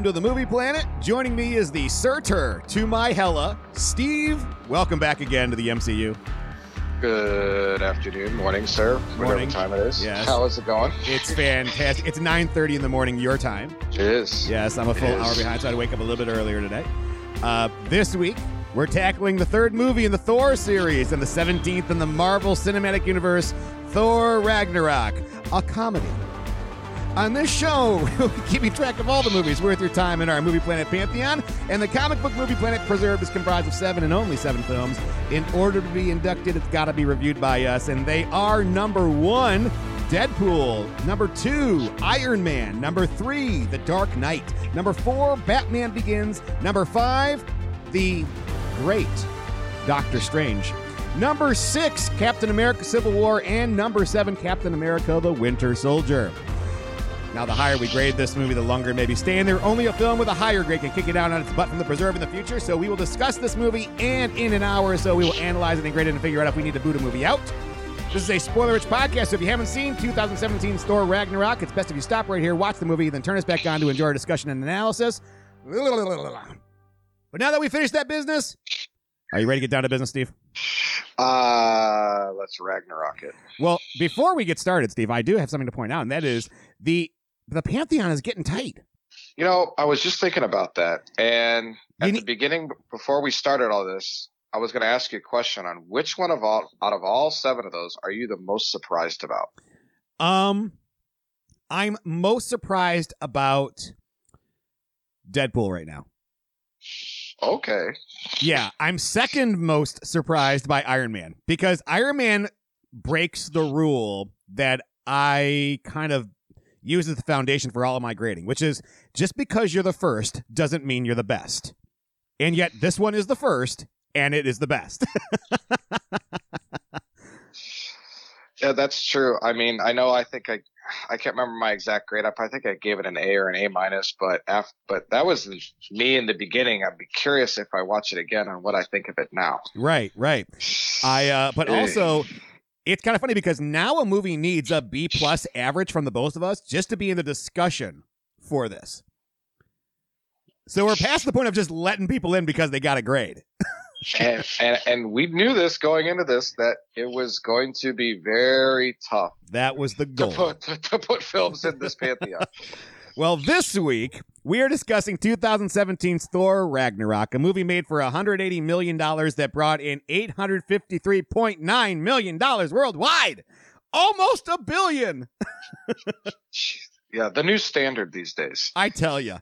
Welcome to the Movie Planet. Joining me is the Surtur to my Hela, Steve. Welcome back again to the MCU. Good afternoon, morning, sir. Morning. Whatever time it is. Yes. How is it going? It's fantastic. It's 9:30 in the morning your time. It is. Yes, I'm a full hour behind, so I had to wake up a little bit earlier today. Uh, this week, we're tackling the third movie in the Thor series and the 17th in the Marvel Cinematic Universe, Thor Ragnarok, a comedy. On this show, we'll be keeping track of all the movies worth your time in our Movie Planet Pantheon, and the Comic Book Movie Planet Preserved is comprised of seven and only seven films. In order to be inducted, it's got to be reviewed by us, and they are number one, Deadpool. Number two, Iron Man. Number three, The Dark Knight. Number four, Batman Begins. Number five, The Great Doctor Strange. Number six, Captain America Civil War. And number seven, Captain America The Winter Soldier. Now, the higher we grade this movie, the longer it may be staying there. Only a film with a higher grade can kick it down on its butt from the preserve in the future. So we will discuss this movie, and in an hour or so, we will analyze it and grade it and figure out if we need to boot a movie out. This is a spoiler-rich podcast, so if you haven't seen 2017 Thor Ragnarok, it's best if you stop right here, watch the movie, then turn us back on to enjoy our discussion and analysis. But now that we finished that business, are you ready to get down to business, Steve? Uh, let's Ragnarok it. Well, before we get started, Steve, I do have something to point out, and that is the the pantheon is getting tight. You know, I was just thinking about that, and at need- the beginning, before we started all this, I was going to ask you a question on which one of all out of all seven of those are you the most surprised about? Um, I'm most surprised about Deadpool right now. Okay. Yeah, I'm second most surprised by Iron Man because Iron Man breaks the rule that I kind of use as the foundation for all of my grading, which is just because you're the first doesn't mean you're the best. And yet this one is the first and it is the best. Yeah, that's true. I mean, I know. I think I, I can't remember my exact grade up. I think I gave it an A or an A minus, but af- but that was me in the beginning. I'd be curious if I watch it again on what I think of it now. right, right. I uh but also it's kind of funny because now a movie needs a B plus average from the both of us just to be in the discussion for this. So we're past the point of just letting people in because they got a grade. and, and and we knew this going into this that it was going to be very tough That was the to goal. put to, put films in this pantheon. Well, this week we are discussing 2017's Thor Ragnarok, a movie made for 180 million dollars that brought in 853.9 million dollars worldwide. Almost a billion. yeah, the new standard these days. I tell you.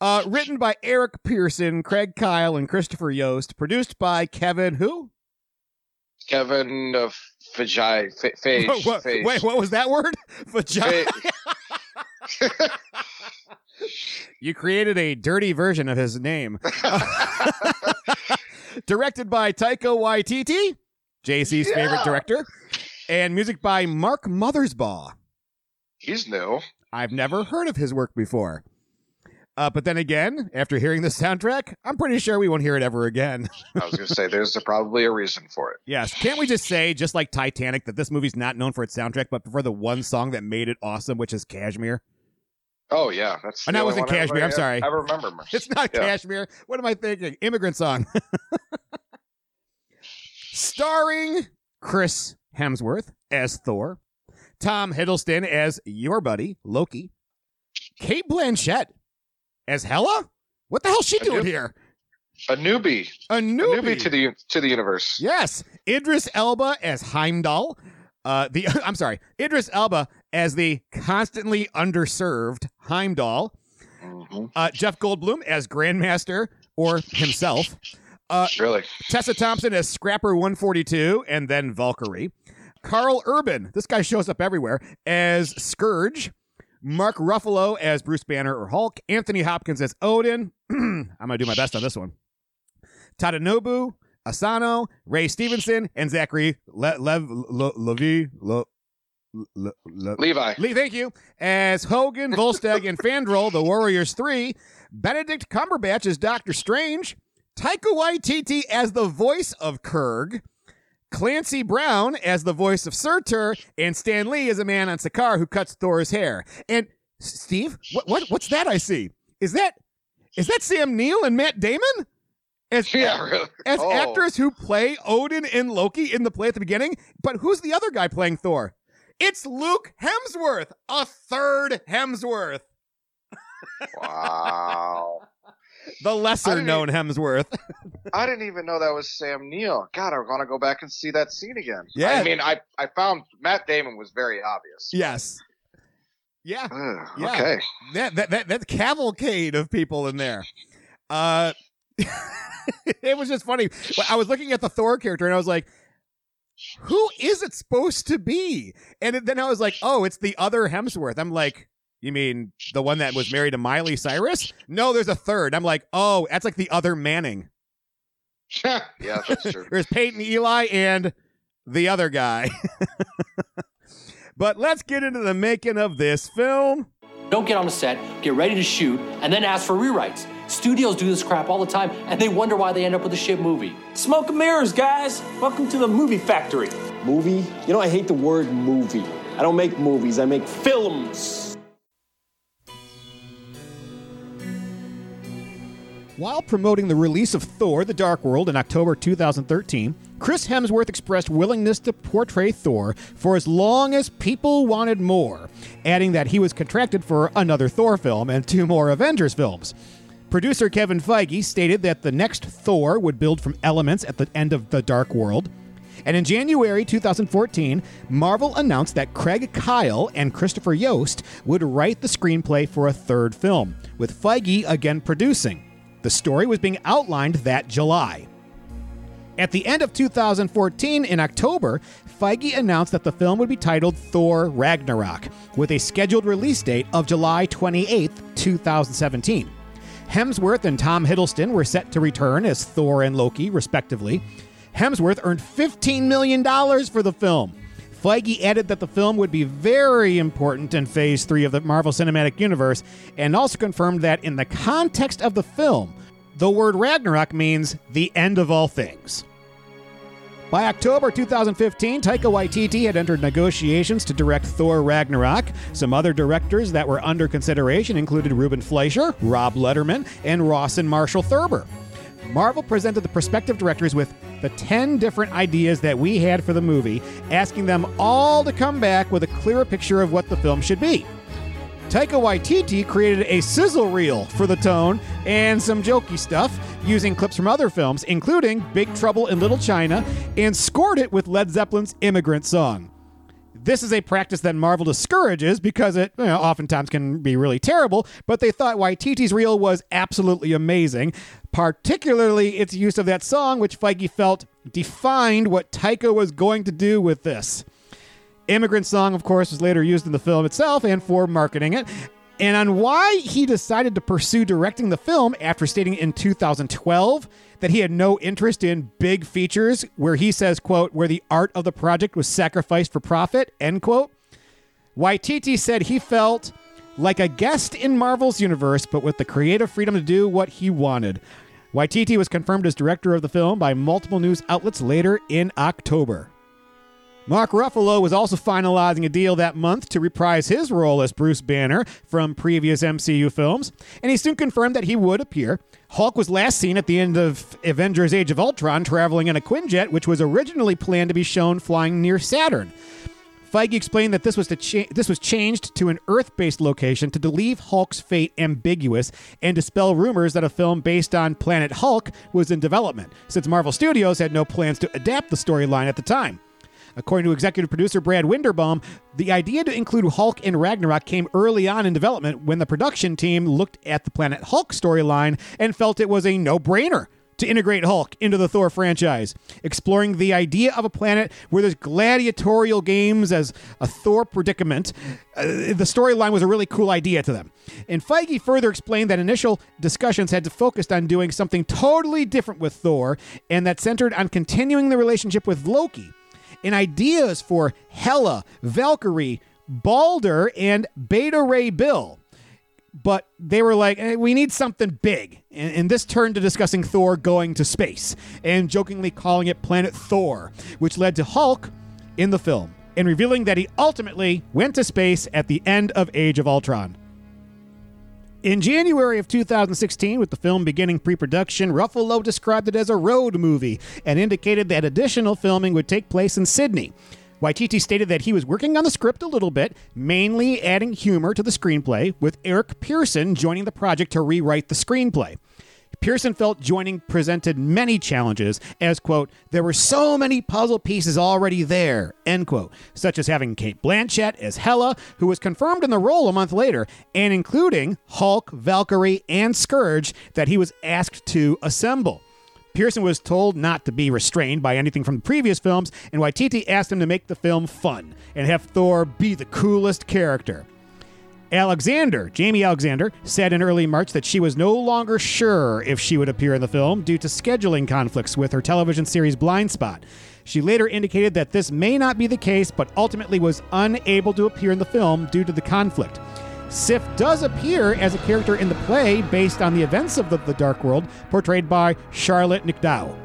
Uh, written by Eric Pearson, Craig Kyle, and Christopher Yost. Produced by Kevin who? Kevin uh, Feige, What- what- Feige. wait, what was that word? Vagina. You created a dirty version of his name. Directed by Taika Waititi, JC's Yeah. favorite director, and music by Mark Mothersbaugh. He's new. I've never heard of his work before. Uh, but then again, after hearing the soundtrack, I'm pretty sure we won't hear it ever again. I was going to say there's a, probably a reason for it. yes. Can't we just say, just like Titanic, that this movie's not known for its soundtrack, but for the one song that made it awesome, which is Kashmir? Oh yeah, that's. The that wasn't Kashmir, I'm sorry. I remember. It's not Yeah. Kashmir. What am I thinking? Immigrant song. Starring Chris Hemsworth as Thor, Tom Hiddleston as your buddy, Loki, Cate Blanchett as Hela? What the hell's she A doing here? A newbie, A a newbie. newbie to the to the universe. Yes, Idris Elba as Heimdall. Uh, the I'm sorry, Idris Elba as the constantly underserved Heimdall. Mhm. Uh, Jeff Goldblum as Grandmaster or himself. Uh, Really, Tessa Thompson as Scrapper 142 and then Valkyrie. Karl Urban, this guy shows up everywhere, as Scourge. Mark Ruffalo as Bruce Banner or Hulk. Anthony Hopkins as Odin. I'm going to do my best on this one. Tadanobu, Asano, Ray Stevenson, and Zachary Le- Lev Le- Levi. Le- Le- Le- Levi. Lee, thank you. As Hogun, Volstagg, and Fandral, the Warriors Three, Benedict Cumberbatch as Doctor Strange, Taika Waititi as the voice of Korg, Clancy Brown as the voice of Surtur, and Stan Lee as a man on Sakaar who cuts Thor's hair. And Steve, what, what what's that I see? Is that Is that Sam Neill and Matt Damon? As, Yeah, really. as Oh. actors who play Odin and Loki in the play at the beginning. But who's the other guy playing Thor? It's Luke Hemsworth, a third Hemsworth, Wow. the lesser known Hemsworth. I didn't even know that was Sam Neill. God, I want to go back and see that scene again. Yeah. I mean, I I found Matt Damon was very obvious. yes. Yeah. Yeah. Okay. that that that that cavalcade of people in there. Uh, it was just funny. I was looking at the Thor character and I was like, "Who is it supposed to be?" And then I was like, "Oh, it's the other Hemsworth." I'm like. You mean the one that was married to Miley Cyrus? No, there's a third. I'm like, oh, that's like the other Manning. yeah, that's true. There's Peyton Eli and the other guy. but let's get into the making of this film. Don't get on the set, get ready to shoot, and then ask for rewrites. Studios do this crap all the time, and they wonder why they end up with a shit movie. Smoke and mirrors, guys. Welcome to the movie factory. Movie? You know, I hate the word movie. I don't make movies, I make films. While promoting the release of Thor The Dark World in October 2013, Chris Hemsworth expressed willingness to portray Thor for as long as people wanted more, adding that he was contracted for another Thor film and two more Avengers films. Producer Kevin Feige stated that the next Thor would build from elements at the end of The Dark World. And in January 2014, Marvel announced that Craig Kyle and Christopher Yost would write the screenplay for a third film, with Feige again producing. The story was being outlined that July. At the end of 2014, in October, Feige announced that the film would be titled Thor Ragnarok, with a scheduled release date of July 28, 2017. Hemsworth and Tom Hiddleston were set to return as Thor and Loki, respectively. Hemsworth earned $15 million for the film. Feige added that the film would be very important in Phase 3 of the Marvel Cinematic Universe, and also confirmed that in the context of the film, the word Ragnarok means the end of all things. By October 2015, Taika Waititi had entered negotiations to direct Thor Ragnarok. Some other directors that were under consideration included Ruben Fleischer, Rob Letterman, and Rawson Marshall Thurber. Marvel presented the prospective directors with the 10 different ideas that we had for the movie, asking them all to come back with a clearer picture of what the film should be. Taika Waititi created a sizzle reel for the tone and some jokey stuff using clips from other films, including Big Trouble in Little China, and scored it with Led Zeppelin's Immigrant Song. This is a practice that Marvel discourages because it you know, oftentimes can be really terrible, but they thought Waititi's reel was absolutely amazing, particularly its use of that song, which Feige felt defined what Taika was going to do with this. Immigrant Song, of course, was later used in the film itself and for marketing it. And on why he decided to pursue directing the film after stating in 2012 that he had no interest in big features where he says, quote, where the art of the project was sacrificed for profit, end quote. Waititi said he felt like a guest in Marvel's universe, but with the creative freedom to do what he wanted. Waititi was confirmed as director of the film by multiple news outlets later in October. Mark Ruffalo was also finalizing a deal that month to reprise his role as Bruce Banner from previous MCU films, and he soon confirmed that he would appear. Hulk was last seen at the end of Avengers Age of Ultron traveling in a Quinjet, which was originally planned to be shown flying near Saturn. Feige explained that this was cha- this was changed to an Earth-based location to leave Hulk's fate ambiguous and dispel rumors that a film based on Planet Hulk was in development, since Marvel Studios had no plans to adapt the storyline at the time. According to executive producer Brad Winderbaum, the idea to include Hulk in Ragnarok came early on in development when the production team looked at the Planet Hulk storyline and felt it was a no-brainer to integrate Hulk into the Thor franchise, exploring the idea of a planet where there's gladiatorial games as a Thor predicament. Uh, the storyline was a really cool idea to them. And Feige further explained that initial discussions had focused on doing something totally different with Thor and that centered on continuing the relationship with Loki. And ideas for Hela, Valkyrie, Balder, and Beta Ray Bill but they were like, eh, we need something big. And, and this turned to discussing Thor going to space and jokingly calling it Planet Thor, which led to Hulk in the film and revealing that he ultimately went to space at the end of Age of Ultron. In January of 2016, with the film beginning pre production, Ruffalo described it as a road movie and indicated that additional filming would take place in Sydney. Waititi stated that he was working on the script a little bit, mainly adding humor to the screenplay, with Eric Pearson joining the project to rewrite the screenplay. Pearson felt joining presented many challenges, as, quote, there were so many puzzle pieces already there, end quote, such as having Cate Blanchett as Hela, who was confirmed in the role a month later, and including Hulk, Valkyrie, and Scourge that he was asked to assemble. Pearson was told not to be restrained by anything from the previous films, and Waititi asked him to make the film fun and have Thor be the coolest character. Alexander, Jaimie Alexander, said in early March that she was no longer sure if she would appear in the film due to scheduling conflicts with her television series Blind Spot. She later indicated that this may not be the case, but ultimately was unable to appear in the film due to the conflict. Sif does appear as a character in the play based on the events of the, the Dark World, portrayed by Charlotte McDowell.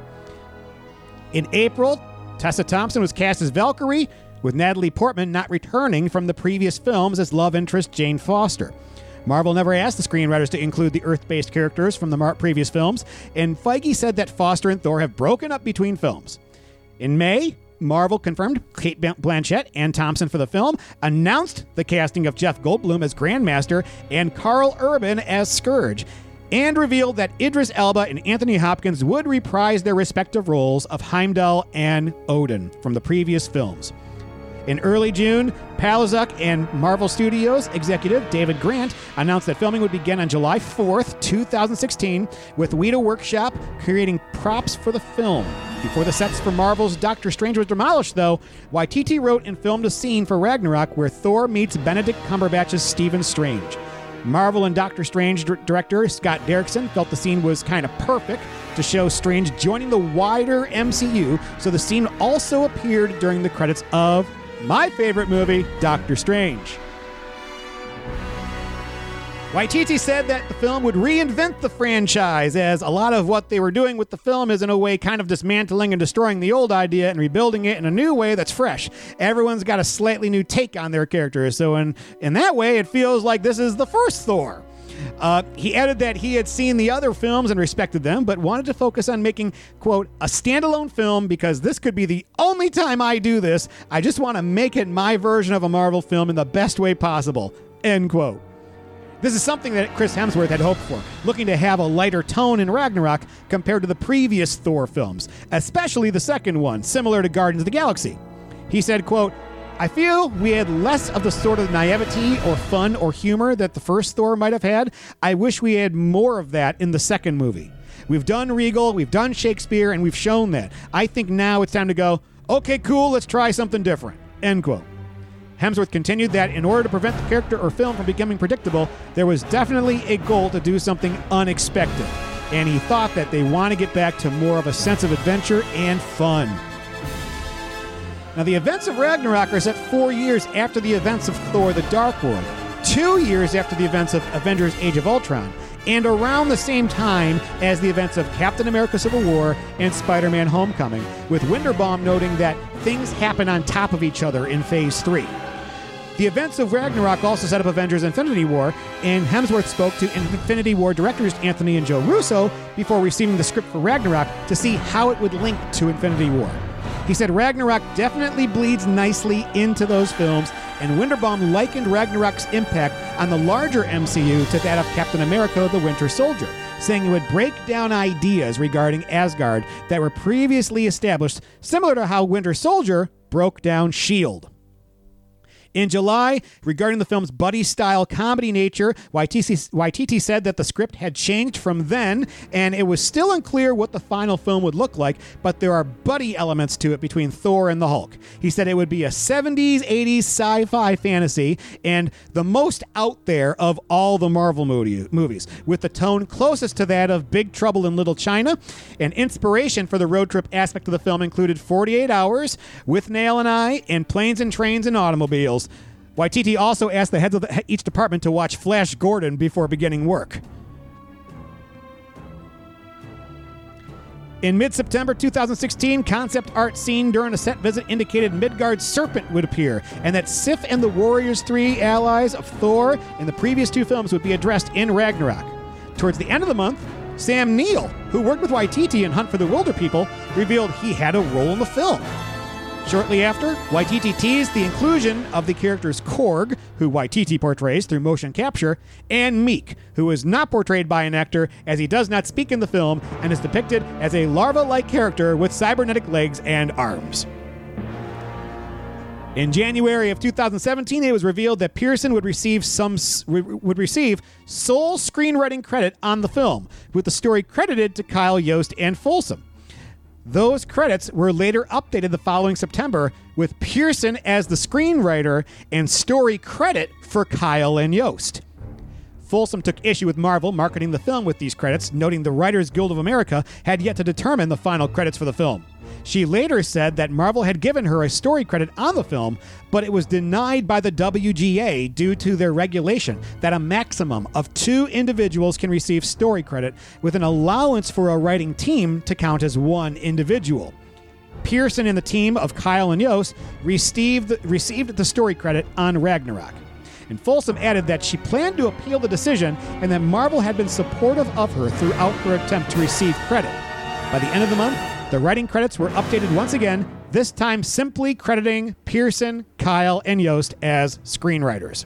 In April, Tessa Thompson was cast as Valkyrie, with Natalie Portman not returning from the previous films as love interest Jane Foster. Marvel never asked the screenwriters to include the Earth based characters from the previous films, and Feige said that Foster and Thor have broken up between films. In May, Marvel confirmed Cate Blanchett and Thompson for the film, announced the casting of Jeff Goldblum as Grandmaster and Karl Urban as Scourge, and revealed that Idris Elba and Anthony Hopkins would reprise their respective roles of Heimdall and Odin from the previous films. In early June, Palahniuk and Marvel Studios executive David Grant announced that filming would begin on July 4th, 2016, with Weta Workshop creating props for the film. Before the sets for Marvel's Doctor Strange was demolished, though, Waititi wrote and filmed a scene for Ragnarok where Thor meets Benedict Cumberbatch's Stephen Strange. Marvel and Doctor Strange director Scott Derrickson felt the scene was kind of perfect to show Strange joining the wider MCU, so the scene also appeared during the credits of my favorite movie, Doctor Strange. Waititi said that the film would reinvent the franchise, as a lot of what they were doing with the film is, in a way, kind of dismantling and destroying the old idea and rebuilding it in a new way that's fresh. Everyone's got a slightly new take on their characters, so in, in that way, it feels like this is the first Thor. Uh, he added that he had seen the other films and respected them, but wanted to focus on making, quote, a standalone film because this could be the only time I do this. I just want to make it my version of a Marvel film in the best way possible, end quote. This is something that Chris Hemsworth had hoped for, looking to have a lighter tone in Ragnarok compared to the previous Thor films, especially the second one, similar to Guardians of the Galaxy. He said, quote, I feel we had less of the sort of naivety or fun or humor that the first Thor might have had. I wish we had more of that in the second movie. We've done Regal, we've done Shakespeare, and we've shown that. I think now it's time to go, okay, cool, let's try something different. End quote. Hemsworth continued that in order to prevent the character or film from becoming predictable, there was definitely a goal to do something unexpected. And he thought that they want to get back to more of a sense of adventure and fun. Now, the events of Ragnarok are set four years after the events of Thor the Dark World, two years after the events of Avengers Age of Ultron, and around the same time as the events of Captain America Civil War and Spider Man Homecoming, with Winderbaum noting that things happen on top of each other in Phase 3. The events of Ragnarok also set up Avengers Infinity War, and Hemsworth spoke to Infinity War directors Anthony and Joe Russo before receiving the script for Ragnarok to see how it would link to Infinity War. He said Ragnarok definitely bleeds nicely into those films, and Winderbaum likened Ragnarok's impact on the larger MCU to that of Captain America the Winter Soldier, saying it would break down ideas regarding Asgard that were previously established, similar to how Winter Soldier broke down S.H.I.E.L.D. In July, regarding the film's buddy style comedy nature, Waititi said that the script had changed from then and it was still unclear what the final film would look like, but there are buddy elements to it between Thor and the Hulk. He said it would be a 70s, 80s sci fi fantasy and the most out there of all the Marvel movie, movies, with the tone closest to that of Big Trouble in Little China. And inspiration for the road trip aspect of the film included 48 Hours, With Nail and I, and Planes and Trains and Automobiles. Waititi also asked the heads of the, each department to watch Flash Gordon before beginning work. In mid September 2016, concept art seen during a set visit indicated Midgard's serpent would appear, and that Sif and the Warriors 3 allies of Thor in the previous two films would be addressed in Ragnarok. Towards the end of the month, Sam Neill, who worked with Waititi in Hunt for the Wilder People, revealed he had a role in the film. Shortly after, Waititi teased the inclusion of the characters Korg, who Waititi portrays through motion capture, and Miek, who is not portrayed by an actor as he does not speak in the film and is depicted as a larva like character with cybernetic legs and arms. In January of 2017, it was revealed that Pearson would receive some would receive sole screenwriting credit on the film, with the story credited to Kyle Yost and Folsom. Those credits were later updated the following September with Pearson as the screenwriter and story credit for Kyle and Yost. Folsom took issue with Marvel marketing the film with these credits, noting the Writers Guild of America had yet to determine the final credits for the film. She later said that Marvel had given her a story credit on the film, but it was denied by the WGA due to their regulation that a maximum of two individuals can receive story credit, with an allowance for a writing team to count as one individual. Pearson and the team of Kyle and Yost received, received the story credit on Ragnarok. And Folsom added that she planned to appeal the decision and that Marvel had been supportive of her throughout her attempt to receive credit. By the end of the month, the writing credits were updated once again, this time simply crediting Pearson, Kyle, and Yost as screenwriters.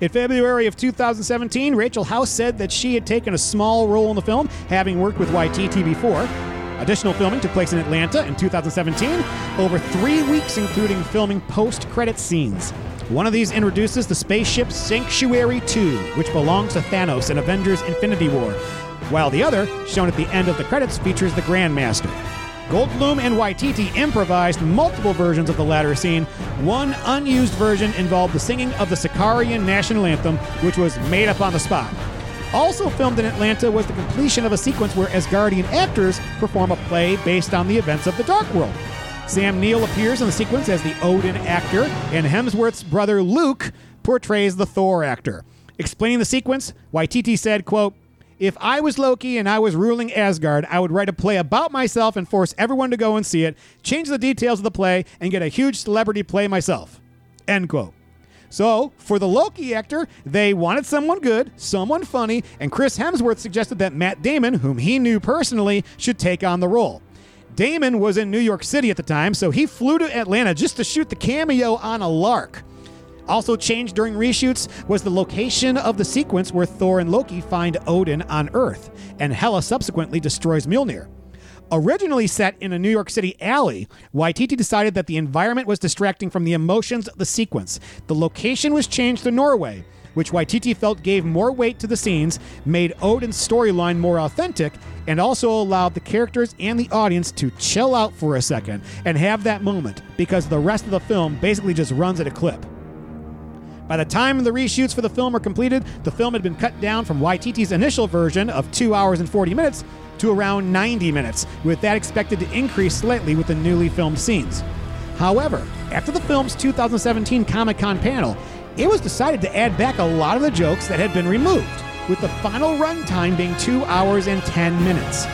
In February of 2017, Rachel House said that she had taken a small role in the film, having worked with Waititi before. Additional filming took place in Atlanta in 2017, over three weeks, including filming post credit scenes. One of these introduces the spaceship Sanctuary 2, which belongs to Thanos in Avengers Infinity War, while the other, shown at the end of the credits, features the Grandmaster. Goldblum and Waititi improvised multiple versions of the latter scene. One unused version involved the singing of the Sakaaran national anthem, which was made up on the spot. Also filmed in Atlanta was the completion of a sequence where Asgardian actors perform a play based on the events of the Dark World. Sam Neill appears in the sequence as the Odin actor, and Hemsworth's brother Luke portrays the Thor actor. Explaining the sequence, Waititi said, quote, if I was Loki and I was ruling Asgard, I would write a play about myself and force everyone to go and see it, change the details of the play, and get a huge celebrity play myself. End quote. So, for the Loki actor, they wanted someone good, someone funny, and Chris Hemsworth suggested that Matt Damon, whom he knew personally, should take on the role. Damon was in New York City at the time, so he flew to Atlanta just to shoot the cameo on a lark. Also changed during reshoots was the location of the sequence where Thor and Loki find Odin on Earth, and Hela subsequently destroys Mjolnir. Originally set in a New York City alley, Waititi decided that the environment was distracting from the emotions of the sequence. The location was changed to Norway, which Waititi felt gave more weight to the scenes, made Odin's storyline more authentic, and also allowed the characters and the audience to chill out for a second and have that moment because the rest of the film basically just runs at a clip. By the time the reshoots for the film were completed, the film had been cut down from Waititi's initial version of 2 hours and 40 minutes to around 90 minutes, with that expected to increase slightly with the newly filmed scenes. However, after the film's 2017 Comic Con panel, it was decided to add back a lot of the jokes that had been removed, with the final runtime being 2 hours and 10 minutes.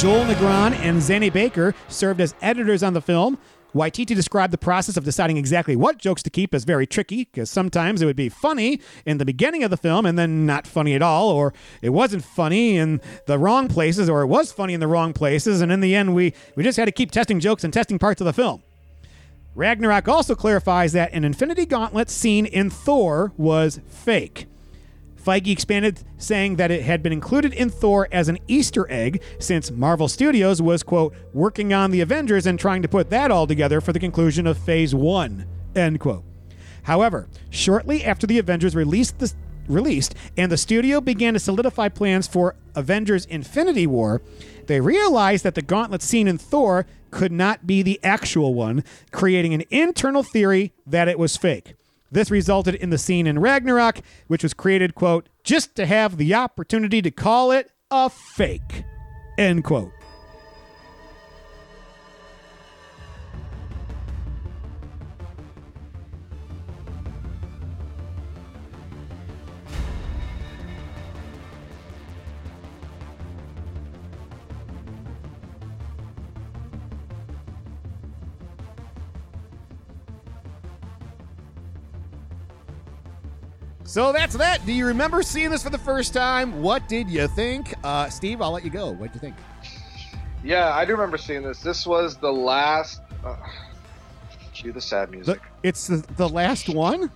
Joel Negron and Zanny Baker served as editors on the film, Waititi described the process of deciding exactly what jokes to keep as very tricky, because sometimes it would be funny in the beginning of the film and then not funny at all, or it wasn't funny in the wrong places, or it was funny in the wrong places, and in the end, we, we just had to keep testing jokes and testing parts of the film. Ragnarok also clarifies that an Infinity Gauntlet scene in Thor was fake. Feige expanded, saying that it had been included in Thor as an Easter egg since Marvel Studios was, quote, working on the Avengers and trying to put that all together for the conclusion of Phase 1, end quote. However, shortly after the Avengers released the released and the studio began to solidify plans for Avengers Infinity War, they realized that the gauntlet scene in Thor could not be the actual one, creating an internal theory that it was fake. This resulted in the scene in Ragnarok, which was created, quote, just to have the opportunity to call it a fake, end quote. So that's that. Do you remember seeing this for the first time? What did you think? Uh, Steve, I'll let you go. What did you think? Yeah, I do remember seeing this. This was the last. Uh, cue the sad music. The, it's the, the last one?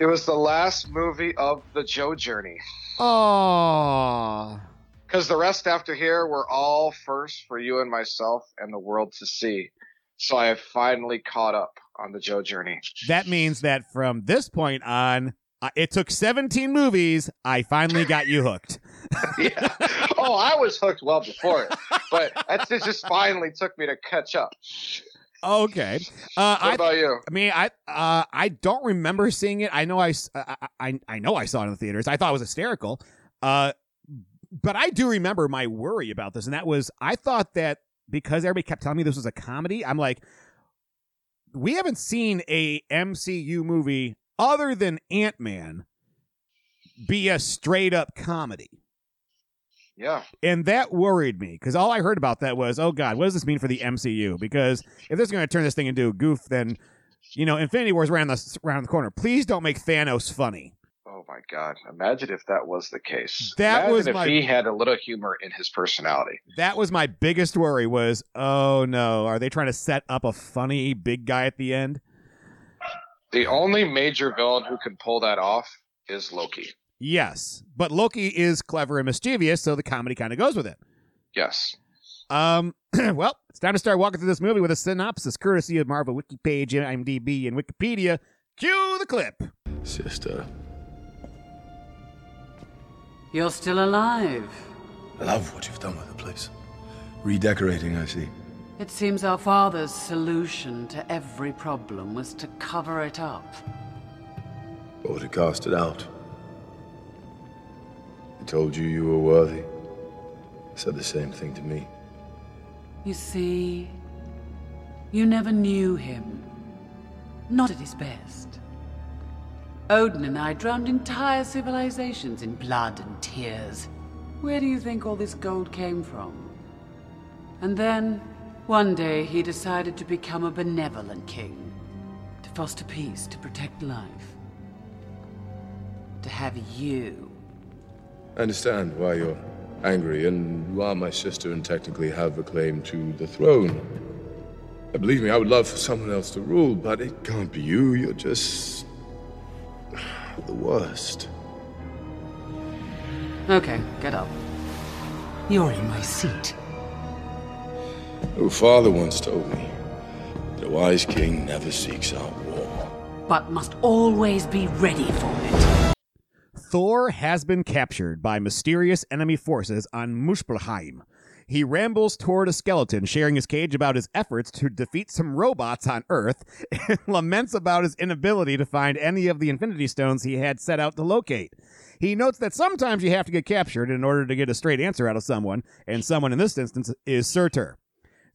It was the last movie of the Joe Journey. Oh. Because the rest after here were all first for you and myself and the world to see. So I have finally caught up on the Joe Journey. That means that from this point on, uh, it took 17 movies. I finally got you hooked. yeah. Oh, I was hooked well before it, but it just finally took me to catch up. Okay. Uh, what I, about you? I mean, I uh, I don't remember seeing it. I know I, I I know I saw it in the theaters. I thought it was hysterical. Uh, but I do remember my worry about this, and that was I thought that because everybody kept telling me this was a comedy, I'm like, we haven't seen a MCU movie other than Ant Man be a straight up comedy. Yeah. And that worried me because all I heard about that was, oh God, what does this mean for the MCU? Because if this is going to turn this thing into a goof, then, you know, Infinity War's around the, around the corner. Please don't make Thanos funny. Oh my God! Imagine if that was the case. That Imagine was if my- he had a little humor in his personality. That was my biggest worry was, oh no, are they trying to set up a funny big guy at the end? The only major villain who can pull that off is Loki. Yes. But Loki is clever and mischievous, so the comedy kind of goes with it. Yes. Um, well, it's time to start walking through this movie with a synopsis courtesy of Marvel Wiki page, IMDb, and Wikipedia. Cue the clip. Sister, You're still alive. I love what you've done with the place. Redecorating, I see. It seems our father's solution to every problem was to cover it up. Or to cast it out. He told you you were worthy. Said the same thing to me. You see, you never knew him. Not at his best. Odin and I drowned entire civilizations in blood and tears. Where do you think all this gold came from? And then, one day, he decided to become a benevolent king. To foster peace, to protect life. To have you. I understand why you're angry, and you are my sister and technically have a claim to the throne. Uh, Believe me, I would love for someone else to rule, but it can't be you. You're just. the worst. Okay, get up. You're in my seat. Your father once told me that a wise king never seeks out war. but must always be ready for it. Thor has been captured by mysterious enemy forces on Muspelheim. He rambles toward a skeleton, sharing his cage about his efforts to defeat some robots on Earth, and laments about his inability to find any of the Infinity Stones he had set out to locate. He notes that sometimes you have to get captured in order to get a straight answer out of someone, and someone in this instance is Surtur.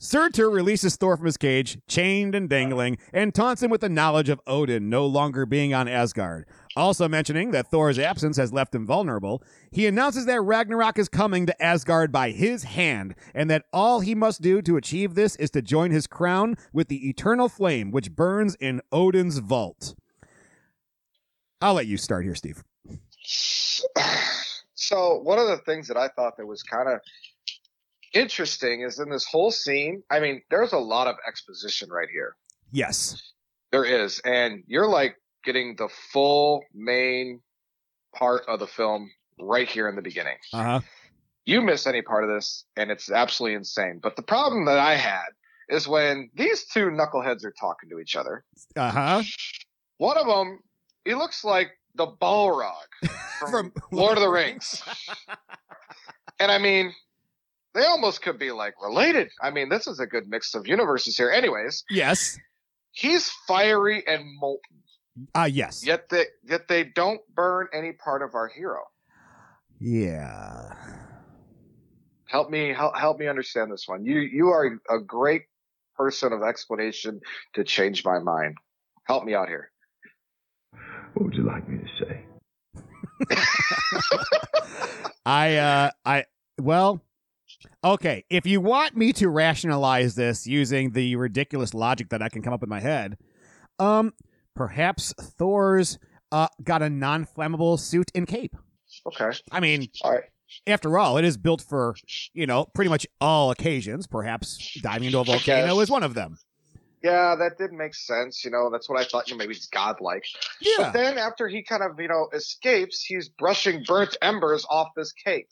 Surtur releases Thor from his cage, chained and dangling, and taunts him with the knowledge of Odin no longer being on Asgard. Also mentioning that Thor's absence has left him vulnerable, he announces that Ragnarok is coming to Asgard by his hand, and that all he must do to achieve this is to join his crown with the eternal flame which burns in Odin's vault. I'll let you start here, Steve. So one of the things that I thought that was kind of interesting is in this whole scene. I mean, there's a lot of exposition right here. Yes. There is, and you're like getting the full main part of the film right here in the beginning. Uh huh. You miss any part of this, and it's absolutely insane. But the problem that I had is when these two knuckleheads are talking to each other. Uh huh. One of them, he looks like the Balrog from, From Lord of the Rings. and I mean, they almost could be like related. I mean, this is a good mix of universes here. Anyways, Yes. he's fiery and molten, Uh yes. yet they yet they don't burn any part of our hero. Yeah. Help me help, help me understand this one. You you are a great person of explanation to change my mind. Help me out here. What would you like me to say? I uh I well okay, if you want me to rationalize this using the ridiculous logic that I can come up with in my head, um perhaps Thor's uh, got a non-flammable suit and cape. Okay. I mean, All right. after all, it is built for you know pretty much all occasions. Perhaps diving into a volcano is one of them. Yeah, that did make sense. You know, that's what I thought. You know, maybe he's godlike. Yeah. But then after he kind of, you know, escapes, he's brushing burnt embers off this cape.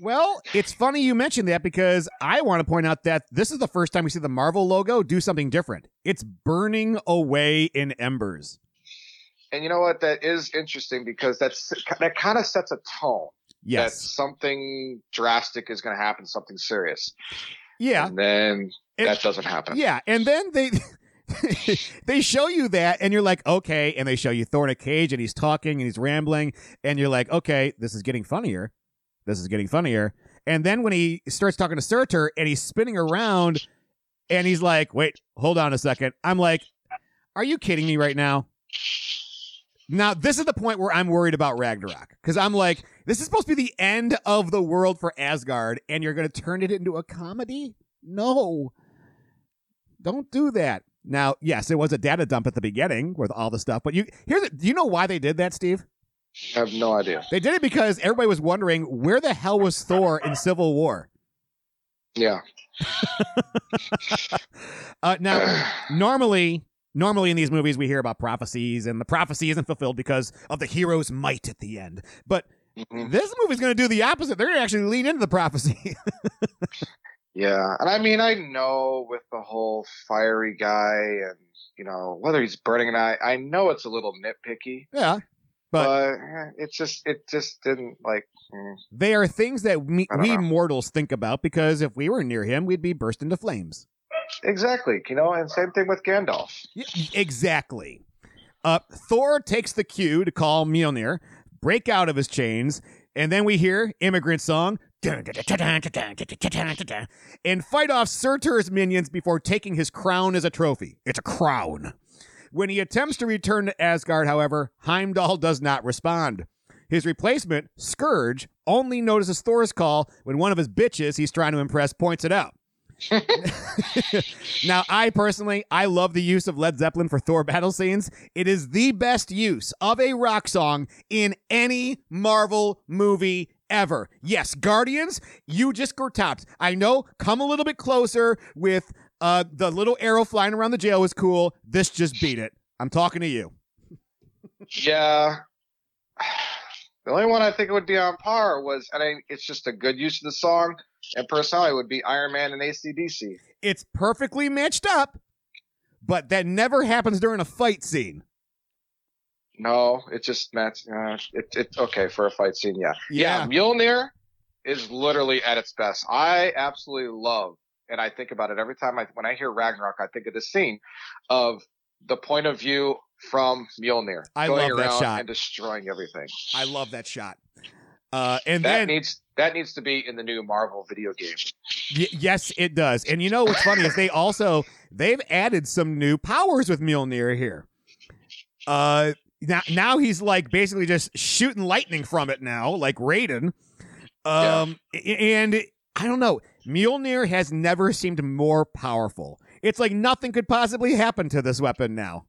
Well, it's funny you mentioned that because I want to point out that this is the first time we see the Marvel logo do something different. It's burning away in embers. And you know what? That is interesting because that's that kind of sets a tone that Yes. something drastic is going to happen, something serious. Yeah. And then It- that doesn't happen. Yeah, and then they they show you that, and you're like, okay, and they show you Thor in a cage, and he's talking and he's rambling, and you're like, okay, this is getting funnier. This is getting funnier. And then when he starts talking to Surtur and he's spinning around, and he's like, wait, hold on a second. I'm like, are you kidding me right now? Now, this is the point where I'm worried about Ragnarok because I'm like, this is supposed to be the end of the world for Asgard, and you're going to turn it into a comedy? No. Don't do that. Now, yes, it was a data dump at the beginning with all the stuff, but you here's do you know why they did that, Steve? I have no idea. They did it because everybody was wondering where the hell was Thor in Civil War. Yeah. Uh, now, normally, normally in these movies we hear about prophecies, and the prophecy isn't fulfilled because of the hero's might at the end. But Mhm. this movie's going to do the opposite. They're going to actually lean into the prophecy. Yeah. And I mean, I know with the whole fiery guy and, you know, whether he's burning an eye, I know it's a little nitpicky, yeah, but eh, it just, it just didn't like, mm. they are things that we, we mortals think about because if we were near him, we'd be burst into flames. exactly, you know, and same thing with Gandalf. Yeah, exactly. Uh, Thor takes the cue to call Mjolnir, break out of his chains, and then we hear immigrant song and fight off Surtur's minions before taking his crown as a trophy. It's a crown. When he attempts to return to Asgard, however, Heimdall does not respond. His replacement, Scourge, only notices Thor's call when one of his bitches he's trying to impress points it out. now, I personally, I love the use of Led Zeppelin for Thor battle scenes. It is the best use of a rock song in any Marvel movie ever. Yes, Guardians, you just go tops. I know, come a little bit closer with uh the little arrow flying around the jail was cool. This just beat it. I'm talking to you. Yeah. The only one I think would be on par was, and I, it's just a good use of the song and personality would be Iron Man and ACDC. It's perfectly matched up, but that never happens during a fight scene. No, it just match. Uh, it, it okay for a fight scene. Yeah. Yeah. Mjolnir is literally at its best. I absolutely love, and I think about it every time I when I hear Ragnarok. I think of the scene of the point of view from Mjolnir I going love that around shot. and destroying everything. I love that shot. Uh, and That then needs that needs to be in the new Marvel video game. Y- yes, it does. And you know what's funny is they also they've added some new powers with Mjolnir here. Uh, now now he's like basically just shooting lightning from it now, like Raiden. Um, a- and I don't know, Mjolnir has never seemed more powerful. It's like nothing could possibly happen to this weapon now.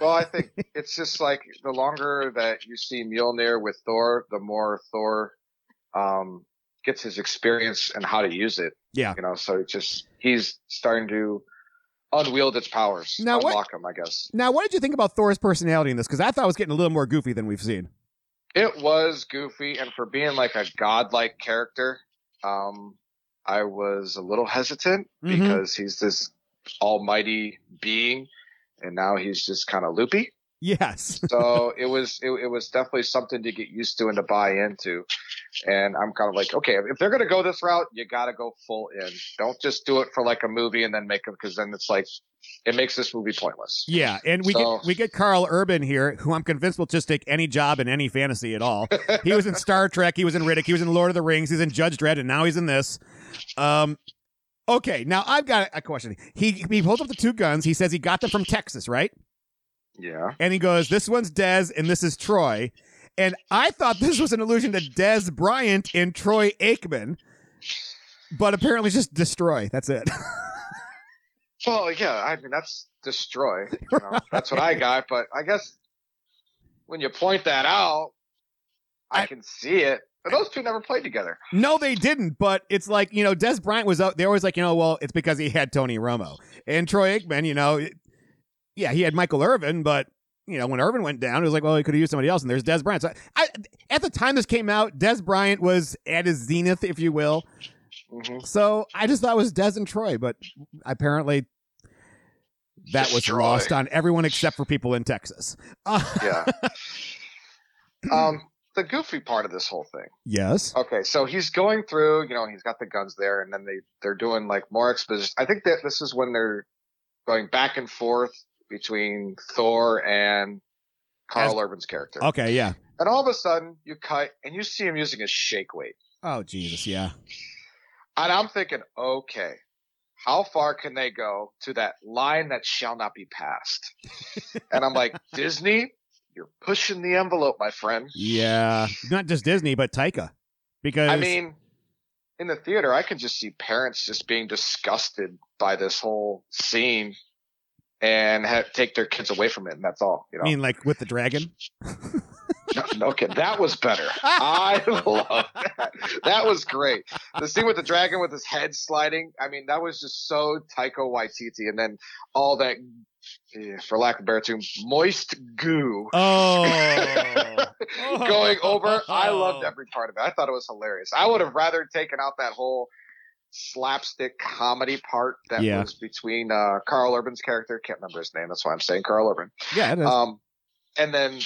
Well, I think it's just like the longer that you see Mjolnir with Thor, the more Thor um, gets his experience and how to use it. Yeah. You know, so it's just he's starting to unwield its powers, Now what- unlock them, I guess. Now, what did you think about Thor's personality in this? Because I thought it was getting a little more goofy than we've seen. It was goofy, and for being like a godlike character, um, I was a little hesitant Mhm. because he's this almighty being, and now he's just kind of loopy. Yes. so it was it, it was definitely something to get used to and to buy into and i'm kind of like okay if they're going to go this route you got to go full in don't just do it for like a movie and then make it because then it's like it makes this movie pointless Yeah, and we So- get we get Karl Urban here, who I'm convinced will just take any job in any fantasy at all. he was in Star Trek, he was in Riddick, he was in Lord of the Rings, he's in Judge Dredd, and now he's in this. Um, okay, now I've got a question. He he pulls up the two guns. He says he got them from Texas, right? yeah And he goes, "This one's Dez, and this is Troy." And I thought this was an allusion to Dez Bryant and Troy Aikman, but apparently it's just destroy. That's it. well yeah i mean that's destroy you know? that's what i got but i guess when you point that out, I, I- can see it. But those two never played together. No, they didn't. But it's like you know, Dez Bryant was out. They always like you know, well, it's because he had Tony Romo and Troy Aikman. You know, yeah, he had Michael Irvin, but you know, when Irvin went down, it was like, well, he could have used somebody else. And there's Dez Bryant. So I, at the time this came out, Dez Bryant was at his zenith, if you will. hmm So I just thought it was Dez and Troy, but apparently that was lost on everyone except for people in Texas. Yeah. um, the goofy part of this whole thing. yes. Okay, so he's going through, you know, he's got the guns there, and then they they're doing like more exposition. I think that this is when they're going back and forth between Thor and Karl Urban's character. Okay. Yeah. And all of a sudden, you cut and you see him using a shake weight, Oh Jesus. Yeah. and I'm thinking, okay, how far can they go to that line that shall not be passed? and I'm like, Disney, you're pushing the envelope, my friend. Yeah. Not just Disney, but Taika, because I mean, in the theater, I can just see parents just being disgusted by this whole scene and ha- take their kids away from it, and that's all. You know, I mean, like with the dragon. No, okay, that was better. I love that. That was great. The scene with the dragon with his head sliding. I mean, that was just so Taika Waititi, and then all that, eh, for lack of a better term, moist goo Oh. going over. I loved every part of it. I thought it was hilarious. I would have rather taken out that whole slapstick comedy part that Yeah. was between uh, Karl Urban's character. Can't remember his name. That's why I'm saying Karl Urban. Yeah. Um, and then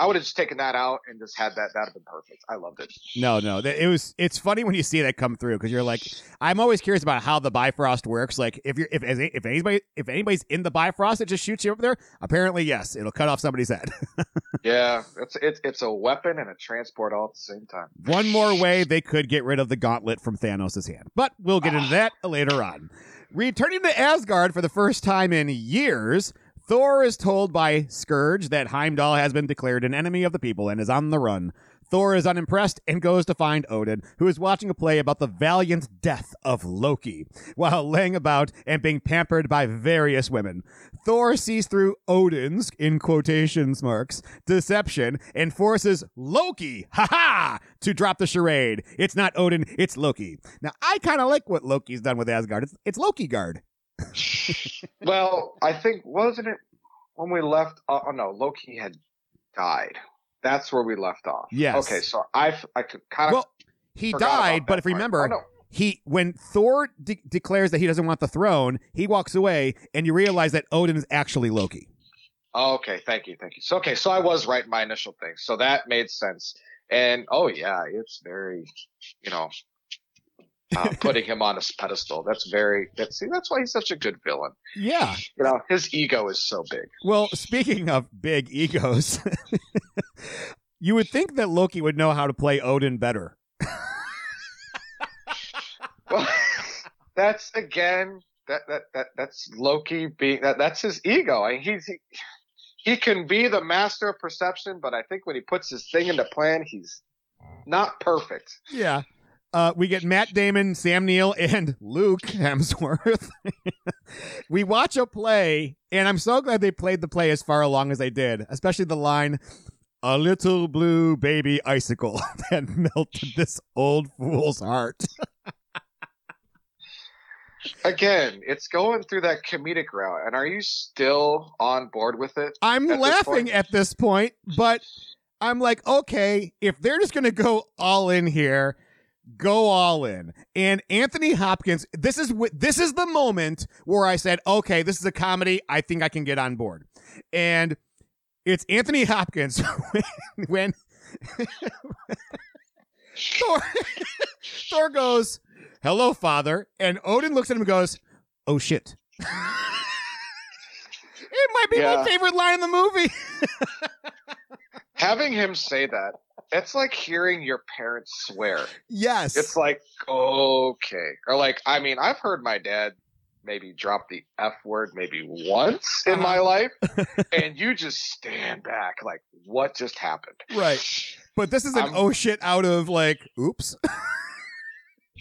I would have just taken that out and just had that. That'd have been perfect. I loved it. no, no. It was. It's funny when you see that come through because you're like, I'm always curious about how the Bifrost works. Like, if you're if if anybody if anybody's in the Bifrost, it just shoots you over there. Apparently, yes, it'll cut off somebody's head. Yeah, it's it's it's a weapon and a transport all at the same time. One more way they could get rid of the gauntlet from Thanos' hand. But we'll get into ah. that later on. Returning to Asgard for the first time in years, Thor is told by Skurge that Heimdall has been declared an enemy of the people and is on the run. Thor is unimpressed and goes to find Odin, who is watching a play about the valiant death of Loki, while laying about and being pampered by various women. Thor sees through Odin's, in quotations marks, deception and forces Loki, ha ha, to drop the charade. It's not Odin, it's Loki. Now, I kind of like what Loki's done with Asgard. It's, it's Loki Guard. Well, I think wasn't it when we left? Uh, oh no, Loki had died. That's where we left off. Yes. Okay, so I've, I could kind of Well, he died, but if you remember, Oh, no. he when Thor de- declares that he doesn't want the throne, he walks away, and you realize that Odin is actually Loki. Oh, okay, thank you, thank you. So okay, so I was right in my initial thing. So that made sense. And oh yeah, it's very, you know, uh, putting him on a pedestal. That's very. That's see, that's why he's such a good villain. Yeah. You know, his ego is so big. Well, speaking of big egos, you would think that Loki would know how to play Odin better. Well, that's again that that that that's Loki being that that's his ego. I, he's he, he can be the master of perception, but I think when he puts his thing into plan, he's not perfect. Yeah. Uh, we get Matt Damon, Sam Neill, and Luke Hemsworth. we watch a play, and I'm so glad they played the play as far along as they did, especially the line, a little blue baby icicle that melted this old fool's heart. Again, it's going through that comedic route. And are you still on board with it? I'm At laughing point? at this point, but I'm like, okay, if they're just going to go all in here, go all in. And Anthony Hopkins, this is this is the moment where I said, okay, this is a comedy. I think I can get on board. And it's Anthony Hopkins when, when Thor, Thor goes, "Hello, father," and Odin looks at him and goes, "Oh shit." it might be my favorite line in the movie. Having him say that, it's like hearing your parents swear. yes. It's like, okay. Or like, I mean, I've heard my dad maybe drop the F word maybe once in my life, and you just stand back like, what just happened? right. But this is an I'm- oh shit out of like, oops.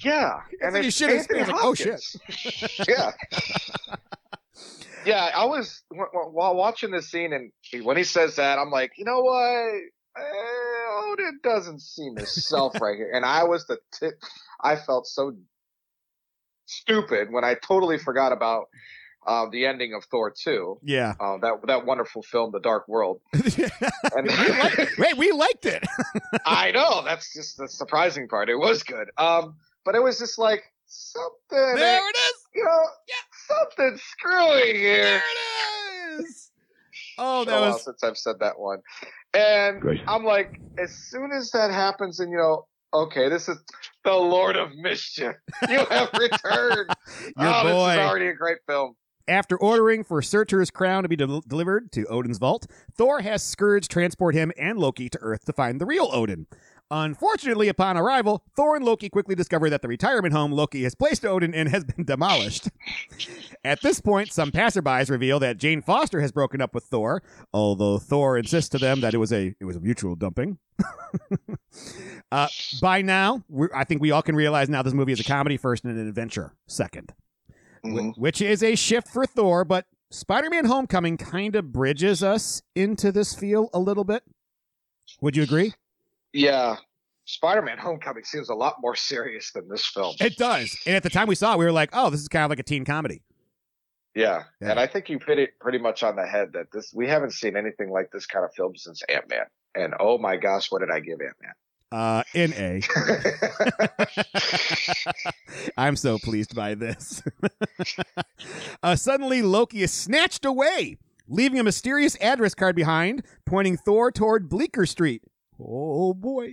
Yeah. And it's shit Anthony like, oh, shit. Yeah. yeah, I was wh- wh- while watching this scene, and when he says that, I'm like, you know what? Eh, Odin doesn't seem himself right here, and I was the tip. I felt so stupid when I totally forgot about uh, the ending of Thor 2. Yeah. Uh, that that wonderful film, The Dark World. And we like, wait, we liked it. I know that's just the surprising part. It was good, um, but it was just like something. there it is. you know, something screwy here. There it is. Oh, that while was since I've said that one. And Great. I'm like, as soon as that happens, and you know, okay, this is the Lord of Mischief. You have returned. Your oh, boy. this is already a great film. After ordering for Surtur's crown to be del- delivered to Odin's vault, Thor has Skurge transport him and Loki to Earth to find the real Odin. Unfortunately, upon arrival, Thor and Loki quickly discover that the retirement home Loki has placed Odin in has been demolished. At this point, some passerbys reveal that Jane Foster has broken up with Thor, although Thor insists to them that it was a it was a mutual dumping. uh, by now, I think we all can realize now this movie is a comedy first and an adventure second wh- Mhm. which is a shift for Thor, but Spider Man Homecoming kind of bridges us into this feel a little bit. Would you agree? Yeah. Spider-Man: Homecoming seems a lot more serious than this film. It does. And at the time we saw it, we were like, oh, this is kind of like a teen comedy. yeah. Yeah. and I think you hit it pretty much on the head that this we haven't seen anything like this kind of film since Ant Man. And oh my gosh, what did I give Ant Man? Uh, in A. I'm so pleased by this. uh, suddenly, Loki is snatched away, leaving a mysterious address card behind, pointing Thor toward Bleecker Street. Oh, oh boy.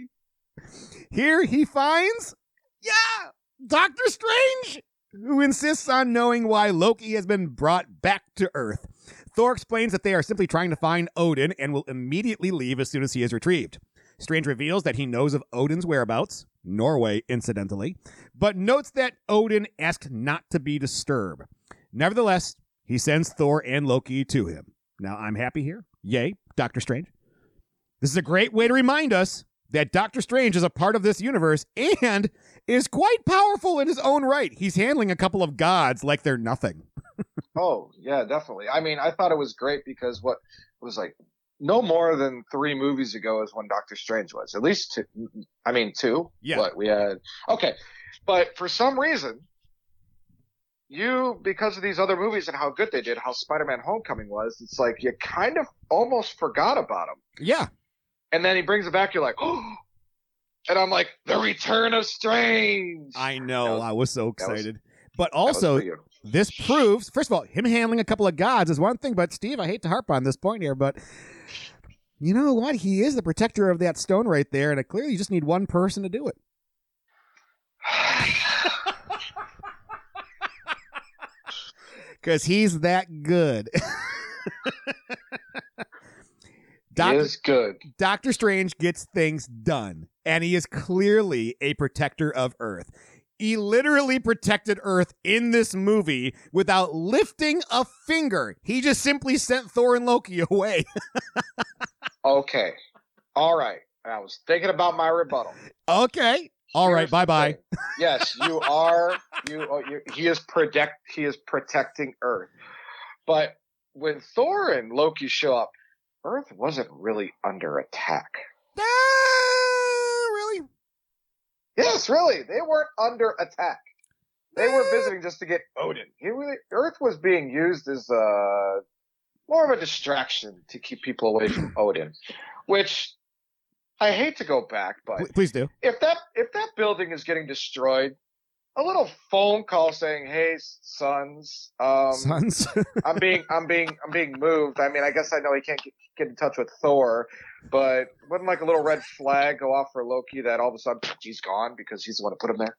Here he finds, yeah, Doctor Strange, who insists on knowing why Loki has been brought back to Earth. Thor explains that they are simply trying to find Odin and will immediately leave as soon as he is retrieved. Strange reveals that he knows of Odin's whereabouts, Norway, incidentally, but notes that Odin asked not to be disturbed. Nevertheless, he sends Thor and Loki to him. Now, I'm happy here. Yay, Doctor Strange. This is a great way to remind us that Doctor Strange is a part of this universe and is quite powerful in his own right. He's handling a couple of gods like they're nothing. Oh yeah, definitely. I mean, I thought it was great because what was like no more than three movies ago is when Doctor Strange was. At least two. I mean, two. Yeah. What we had. Okay, but for some reason, you because of these other movies and how good they did, how Spider-Man: Homecoming was, it's like you kind of almost forgot about him. Yeah. And then he brings it back. You're like, oh. And I'm like, the return of Strange. I know. Was- I was so that was- excited. but also, this proves, first of all, him handling a couple of gods is one thing, but Steve, I hate to harp on this point here, but you know what? He is the protector of that stone right there, and clearly you just need one person to do it. Because he's that good. he Doctor, is good. Doctor Strange gets things done, and he is clearly a protector of Earth. He literally protected Earth in this movie without lifting a finger. He just simply sent Thor and Loki away. Okay. All right. I was thinking about my rebuttal. okay. All right. Here's the Bye bye. Yes, you are. You, oh, you. He is protect. He is protecting Earth. But when Thor and Loki show up, Earth wasn't really under attack. Ah, really? Yes, really, they weren't under attack. They were visiting just to get Odin. Really, Earth was being used as uh, more of a distraction to keep people away from Odin, which I hate to go back, but Please do. if that if that building is getting destroyed, a little phone call saying, "Hey, sons, um, Sons. I'm being I'm being I'm being moved." I mean, I guess I know he can't get, get in touch with Thor, but wouldn't like a little red flag go off for Loki that all of a sudden he's gone because he's the one who put him there?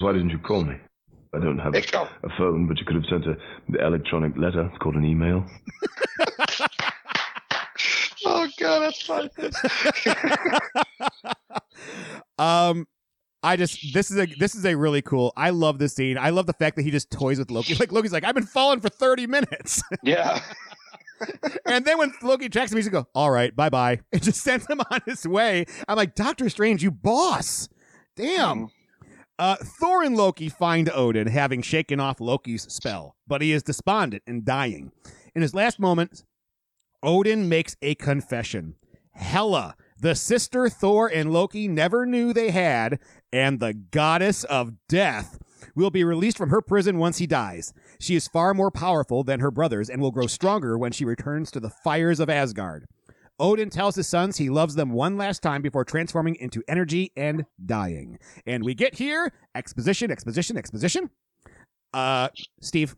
Why didn't you call me? I don't have a, a phone, but you could have sent a the electronic letter. It's called an email. Oh god, that's fun. um I just this is a this is a really cool. I love this scene. I love the fact that he just toys with Loki. Like Loki's like, I've been falling for 30 minutes. yeah. and then when Loki tracks him, he's like, all right, bye bye. And just sends him on his way. I'm like, Doctor Strange, you boss. Damn. Uh, Thor and Loki find Odin, having shaken off Loki's spell, but he is despondent and dying. In his last moments, Odin makes a confession. Hela, the sister Thor and Loki never knew they had, and the goddess of death, will be released from her prison once he dies. She is far more powerful than her brothers and will grow stronger when she returns to the fires of Asgard. Odin tells his sons he loves them one last time before transforming into energy and dying. And we get here exposition, exposition, exposition. Uh, Steve,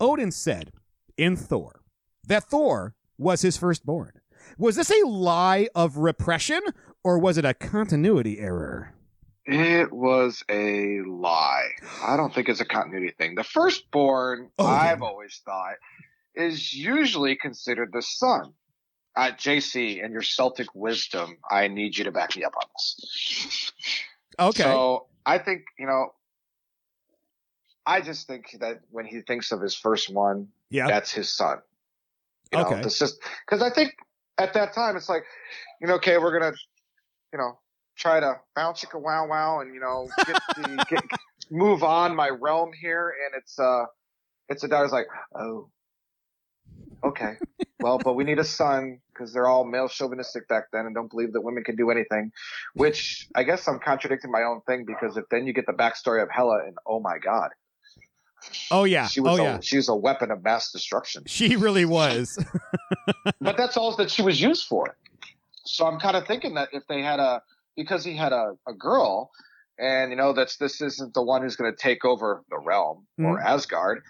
Odin said in Thor that Thor was his firstborn. Was this a lie of repression or was it a continuity error? It was a lie. I don't think it's a continuity thing. The firstborn, Oh, I've yeah. always thought, is usually considered the son. Uh, JC, and your Celtic wisdom, I need you to back me up on this. Okay. So I think, you know, I just think that when he thinks of his first one, yeah. that's his son. You Okay. Cause I think at that time it's like, you know, okay, we're gonna, you know, try to bounce chicka wow wow and you know get the get, move on my realm here, and it's uh, it's a daughter's like, oh, okay, well, but we need a son because they're all male chauvinistic back then and don't believe that women can do anything, which I guess I'm contradicting my own thing because if then you get the backstory of Hela and oh my god, oh, yeah. she was Oh, a, yeah. she was a weapon of mass destruction. She really was. but that's all that she was used for. So I'm kind of thinking that if they had a, because he had a, a girl, and you know that's this isn't the one who's going to take over the realm or Asgard,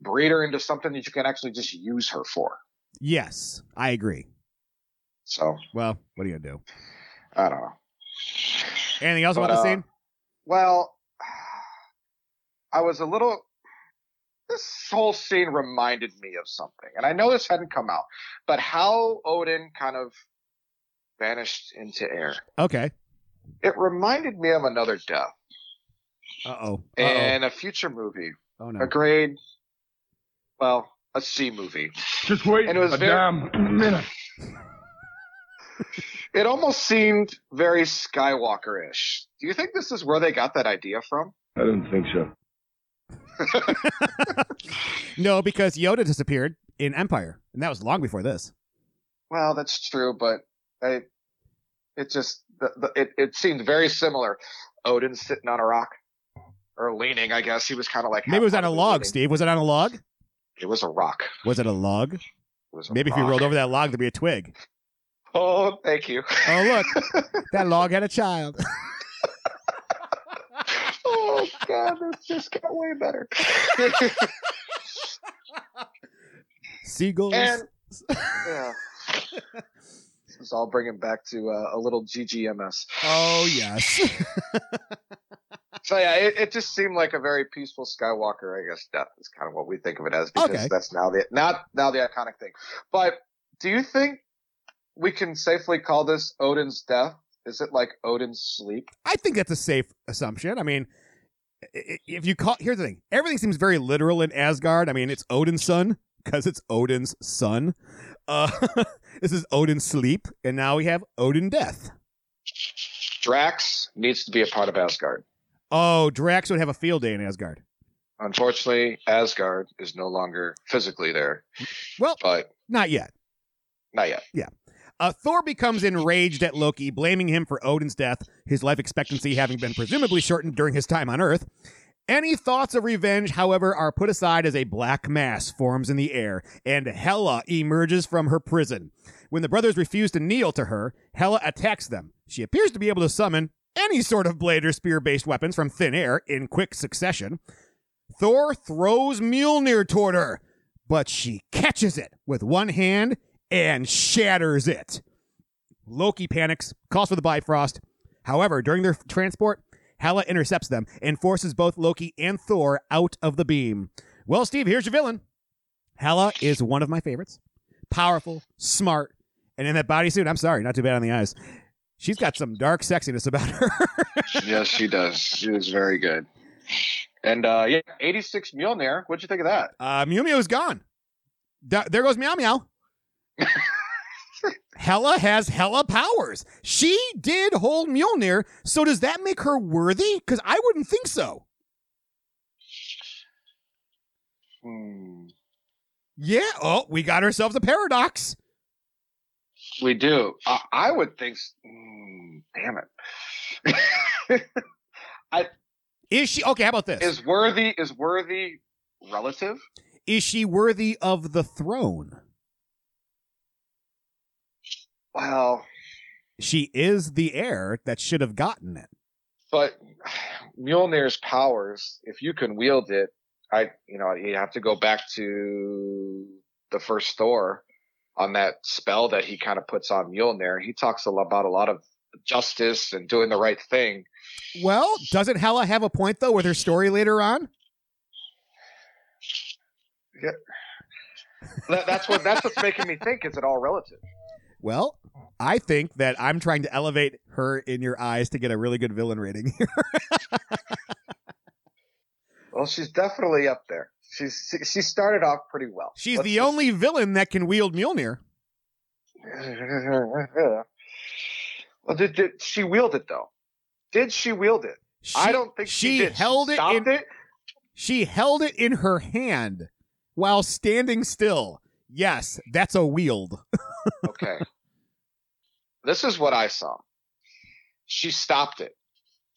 breed her into something that you can actually just use her for. yes, I agree. So Well, what are you to do? I don't know. Anything else But, about the uh, scene? Well, I was a little. This whole scene reminded me of something, and I know this hadn't come out, but how Odin kind of vanished into air. Okay. It reminded me of another death. Uh oh. and a future movie, Oh, no. a grade, well, a C movie. Just wait And it was a very- damn minute. It almost seemed very Skywalker-ish. Do you think this is where they got that idea from? I don't think so. No, because Yoda disappeared in Empire, and that was long before this. Well, that's true, but I, it just the, the, it it seemed very similar. Odin sitting on a rock or leaning, I guess he was kind of like Maybe it was on a log, leaning. Steve. Was it on a log? It was a rock. Was it a log? It was a Maybe if you rolled over that log, there'd be a twig. Oh, thank you. Oh, look. that log had a child. oh God, this just got way better. Seagulls. and yeah, this is all bringing back to uh, a little GGMS. oh, yes. So yeah, it, it just seemed like a very peaceful Skywalker. I guess death is kind of what we think of it as because Okay. that's now the not now the iconic thing. But do you think we can safely call this Odin's death? Is it like Odin's sleep? I think that's a safe assumption. I mean, if you call, here's the thing everything seems very literal in Asgard. I mean, it's Odin's son because it's Odin's son. Uh, this is Odin's sleep, and now we have Odin death. Drax needs to be a part of Asgard. Oh, Drax would have a field day in Asgard. Unfortunately, Asgard is no longer physically there, Well, but not yet. not yet. Yeah. Uh, Thor becomes enraged at Loki, blaming him for Odin's death, his life expectancy having been presumably shortened during his time on Earth. Any thoughts of revenge, however, are put aside as a black mass forms in the air, and Hela emerges from her prison. When the brothers refuse to kneel to her, Hela attacks them. She appears to be able to summon any sort of blade or spear based weapons from thin air in quick succession. Thor throws Mjolnir toward her, but she catches it with one hand and shatters it. Loki panics, calls for the Bifrost. However, during their transport, Hela intercepts them and forces both Loki and Thor out of the beam. Well, Steve, here's your villain. Hela is one of my favorites. Powerful, smart, and in that bodysuit, I'm sorry, not too bad on the eyes. She's got some dark sexiness about her. yes, she does. She is very good. And uh, yeah, 86 Mjolnir. What'd you think of that? uh, Mew Mew is gone. Da- there goes Meow Meow. Hela has Hela powers. She did hold Mjolnir, so does that make her worthy? Because I wouldn't think so. Hmm. Yeah. Oh, we got ourselves a paradox. We do. Uh, I would think. Mm, damn it. Is she okay? How about this? is worthy is worthy relative? Is she worthy of the throne? Well, She is the heir that should have gotten it. but Mjolnir's powers, if you can wield it, I you know you have to go back to the first Thor on that spell that he kind of puts on Mjolnir. He talks a lot about a lot of justice and doing the right thing. Well, doesn't Hela have a point though with her story later on? That, that's what that's what's making me think. Is it all relative? Well, I think that I'm trying to elevate her in your eyes to get a really good villain rating here. Well, she's definitely up there. She's she- started off pretty well. She's Let's the just- only villain that can wield Mjolnir. well, did, did she wield it though? Did she wield it? She, I don't think she, she did. held she it in it. she held it in her hand while standing still. Yes, that's a wield. Okay. this is what I saw. She stopped it,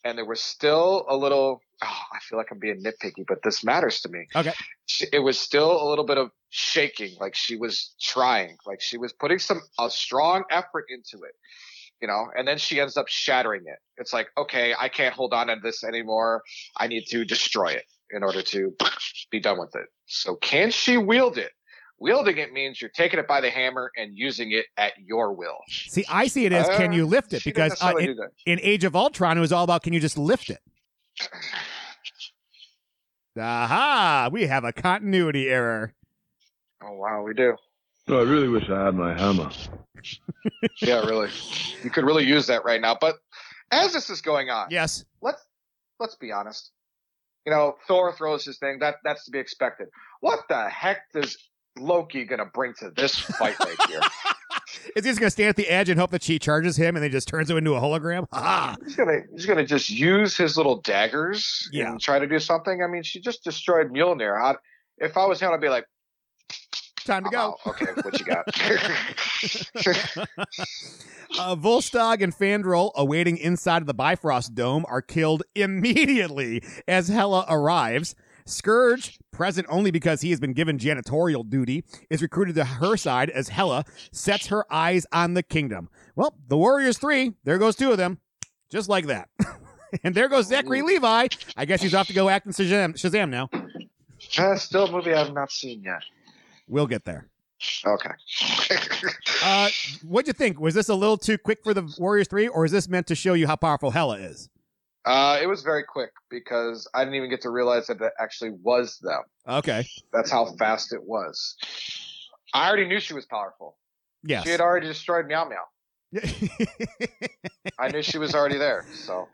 and there was still a little. Oh, I feel like I'm being nitpicky, but this matters to me. Okay. It was still a little bit of shaking, like she was trying, like she was putting some a strong effort into it, you know. And then she ends up shattering it. It's like, okay, I can't hold on to this anymore. I need to destroy it in order to be done with it. So, can she wield it? Wielding it means you're taking it by the hammer and using it at your will. See, I see it as can Uh, you lift it because uh, in, in Age of Ultron it was all about can you just lift it. Aha! We have a continuity error. Oh wow, we do. No, I really wish I had my hammer. Yeah, really. You could really use that right now. But as this is going on, Yes. let's let's be honest. You know, Thor throws his thing. That that's to be expected. What the heck does Loki gonna bring to this fight right here? Is he just gonna stand at the edge and hope that she charges him and then just turns him into a hologram? He's gonna he's gonna just use his little daggers Yeah. and try to do something. I mean, she just destroyed Mjolnir. How, if I was him, I'd be like, time to I'm go. out. Okay, what you got? Uh, Volstagg and Fandral, awaiting inside of the Bifrost Dome, are killed immediately as Hela arrives. Skurge, present only because he has been given janitorial duty, is recruited to her side as Hela sets her eyes on the kingdom. Well, the Warriors three, there goes two of them, just like that. and there goes Zachary Levi. I guess he's off to go act in Shazam, Shazam now. Uh, still a movie I have not seen yet. We'll get there. Okay. Uh, what'd you think? Was this a little too quick for the Warriors three, or is this meant to show you how powerful Hela is? Uh, it was very quick because I didn't even get to realize that it actually was them. Okay. That's how fast it was. I already knew she was powerful. Yes. She had already destroyed Meow Meow. I knew she was already there. So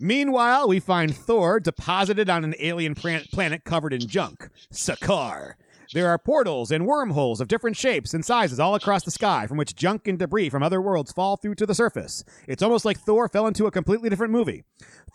Meanwhile, we find Thor deposited on an alien planet covered in junk, Sakaar. There are portals and wormholes of different shapes and sizes all across the sky from which junk and debris from other worlds fall through to the surface. It's almost like Thor fell into a completely different movie.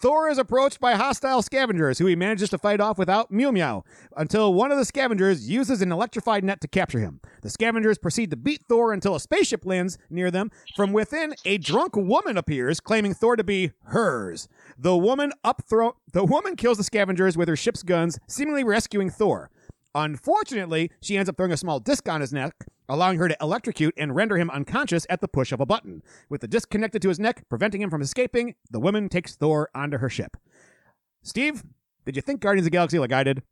Thor is approached by hostile scavengers who he manages to fight off without Mew Meow until one of the scavengers uses an electrified net to capture him. The scavengers proceed to beat Thor until a spaceship lands near them. From within, a drunk woman appears, claiming Thor to be hers. The woman upthrow the woman kills the scavengers with her ship's guns, seemingly rescuing Thor. Unfortunately, she ends up throwing a small disc on his neck, allowing her to electrocute and render him unconscious at the push of a button. With the disc connected to his neck, preventing him from escaping, the woman takes Thor onto her ship. Steve, did you think Guardians of the Galaxy like I did?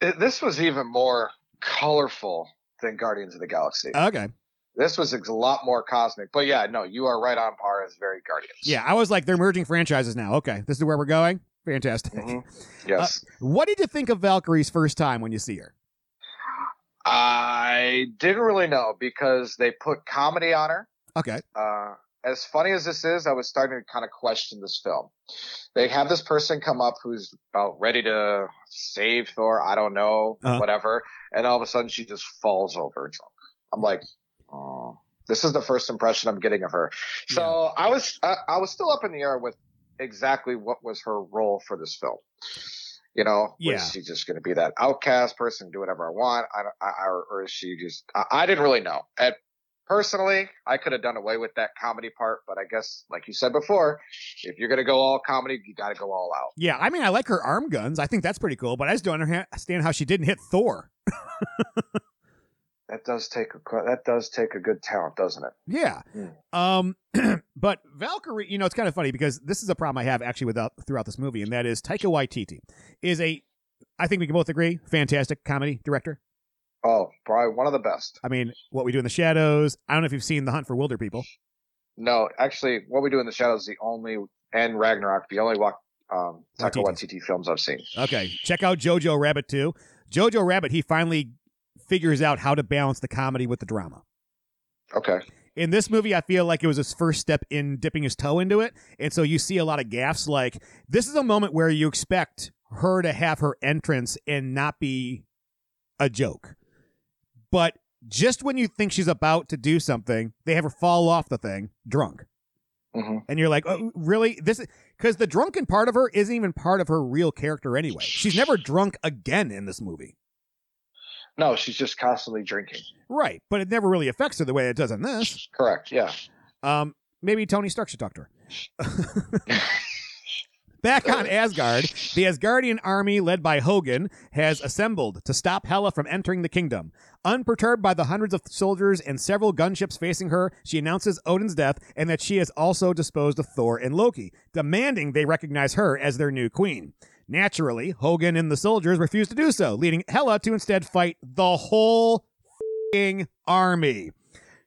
this was even more colorful than Guardians of the Galaxy. Okay. this was a lot more cosmic. But yeah, no, you are right on par as very Guardians. Yeah, I was like, they're merging franchises now. Okay, this is where we're going. Fantastic. Mhm. Yes. What did you think of Valkyrie's first time when you see her? I didn't really know because they put comedy on her. Okay. uh, as funny as this is, I was starting to kind of question this film. They have this person come up who's about ready to save Thor. I don't know, Uh-huh. whatever. And all of a sudden she just falls over drunk. I'm like, Oh, this is the first impression I'm getting of her. So I was I, I was still up in the air with exactly what was her role for this film. You know, Yeah. was she just going to be that outcast person, do whatever I want, I, I, or, or is she just? I, I didn't really know. And personally, I could have done away with that comedy part, but I guess, like you said before, if you're going to go all comedy, you got to go all out. Yeah, I mean, I like her arm guns. I think that's pretty cool, but I just don't understand how she didn't hit Thor. That does take a that does take a good talent, doesn't it? Yeah. Um, but Valkyrie, you know, it's kind of funny because this is a problem I have actually without throughout this movie, and that is Taika Waititi is a, I think we can both agree, fantastic comedy director. Oh, probably one of the best. I mean, What We Do in the Shadows. I don't know if you've seen The Hunt for Wilderpeople. No, actually, what we do in the shadows is the only and Ragnarok, the only walk um, Taika Waititi films I've seen. Okay, check out Jojo Rabbit too. Jojo Rabbit, he finally figures out how to balance the comedy with the drama. Okay. In this movie, I feel like it was his first step in dipping his toe into it. And so you see a lot of gaffes. Like, this is a moment where you expect her to have her entrance and not be a joke. But just when you think she's about to do something, they have her fall off the thing drunk. Mhm. And you're like, oh, really? This is because the drunken part of her isn't even part of her real character anyway. She's never drunk again in this movie. No, she's just constantly drinking. Right. But it never really affects her the way it does in this. Correct. Yeah. Um, maybe Tony Stark should talk to her. Back on Asgard, the Asgardian army led by Hogun has assembled to stop Hela from entering the kingdom. Unperturbed by the hundreds of soldiers and several gunships facing her, she announces Odin's death and that she has also disposed of Thor and Loki, demanding they recognize her as their new queen. Naturally, Hogun and the soldiers refuse to do so, leading Hela to instead fight the whole army.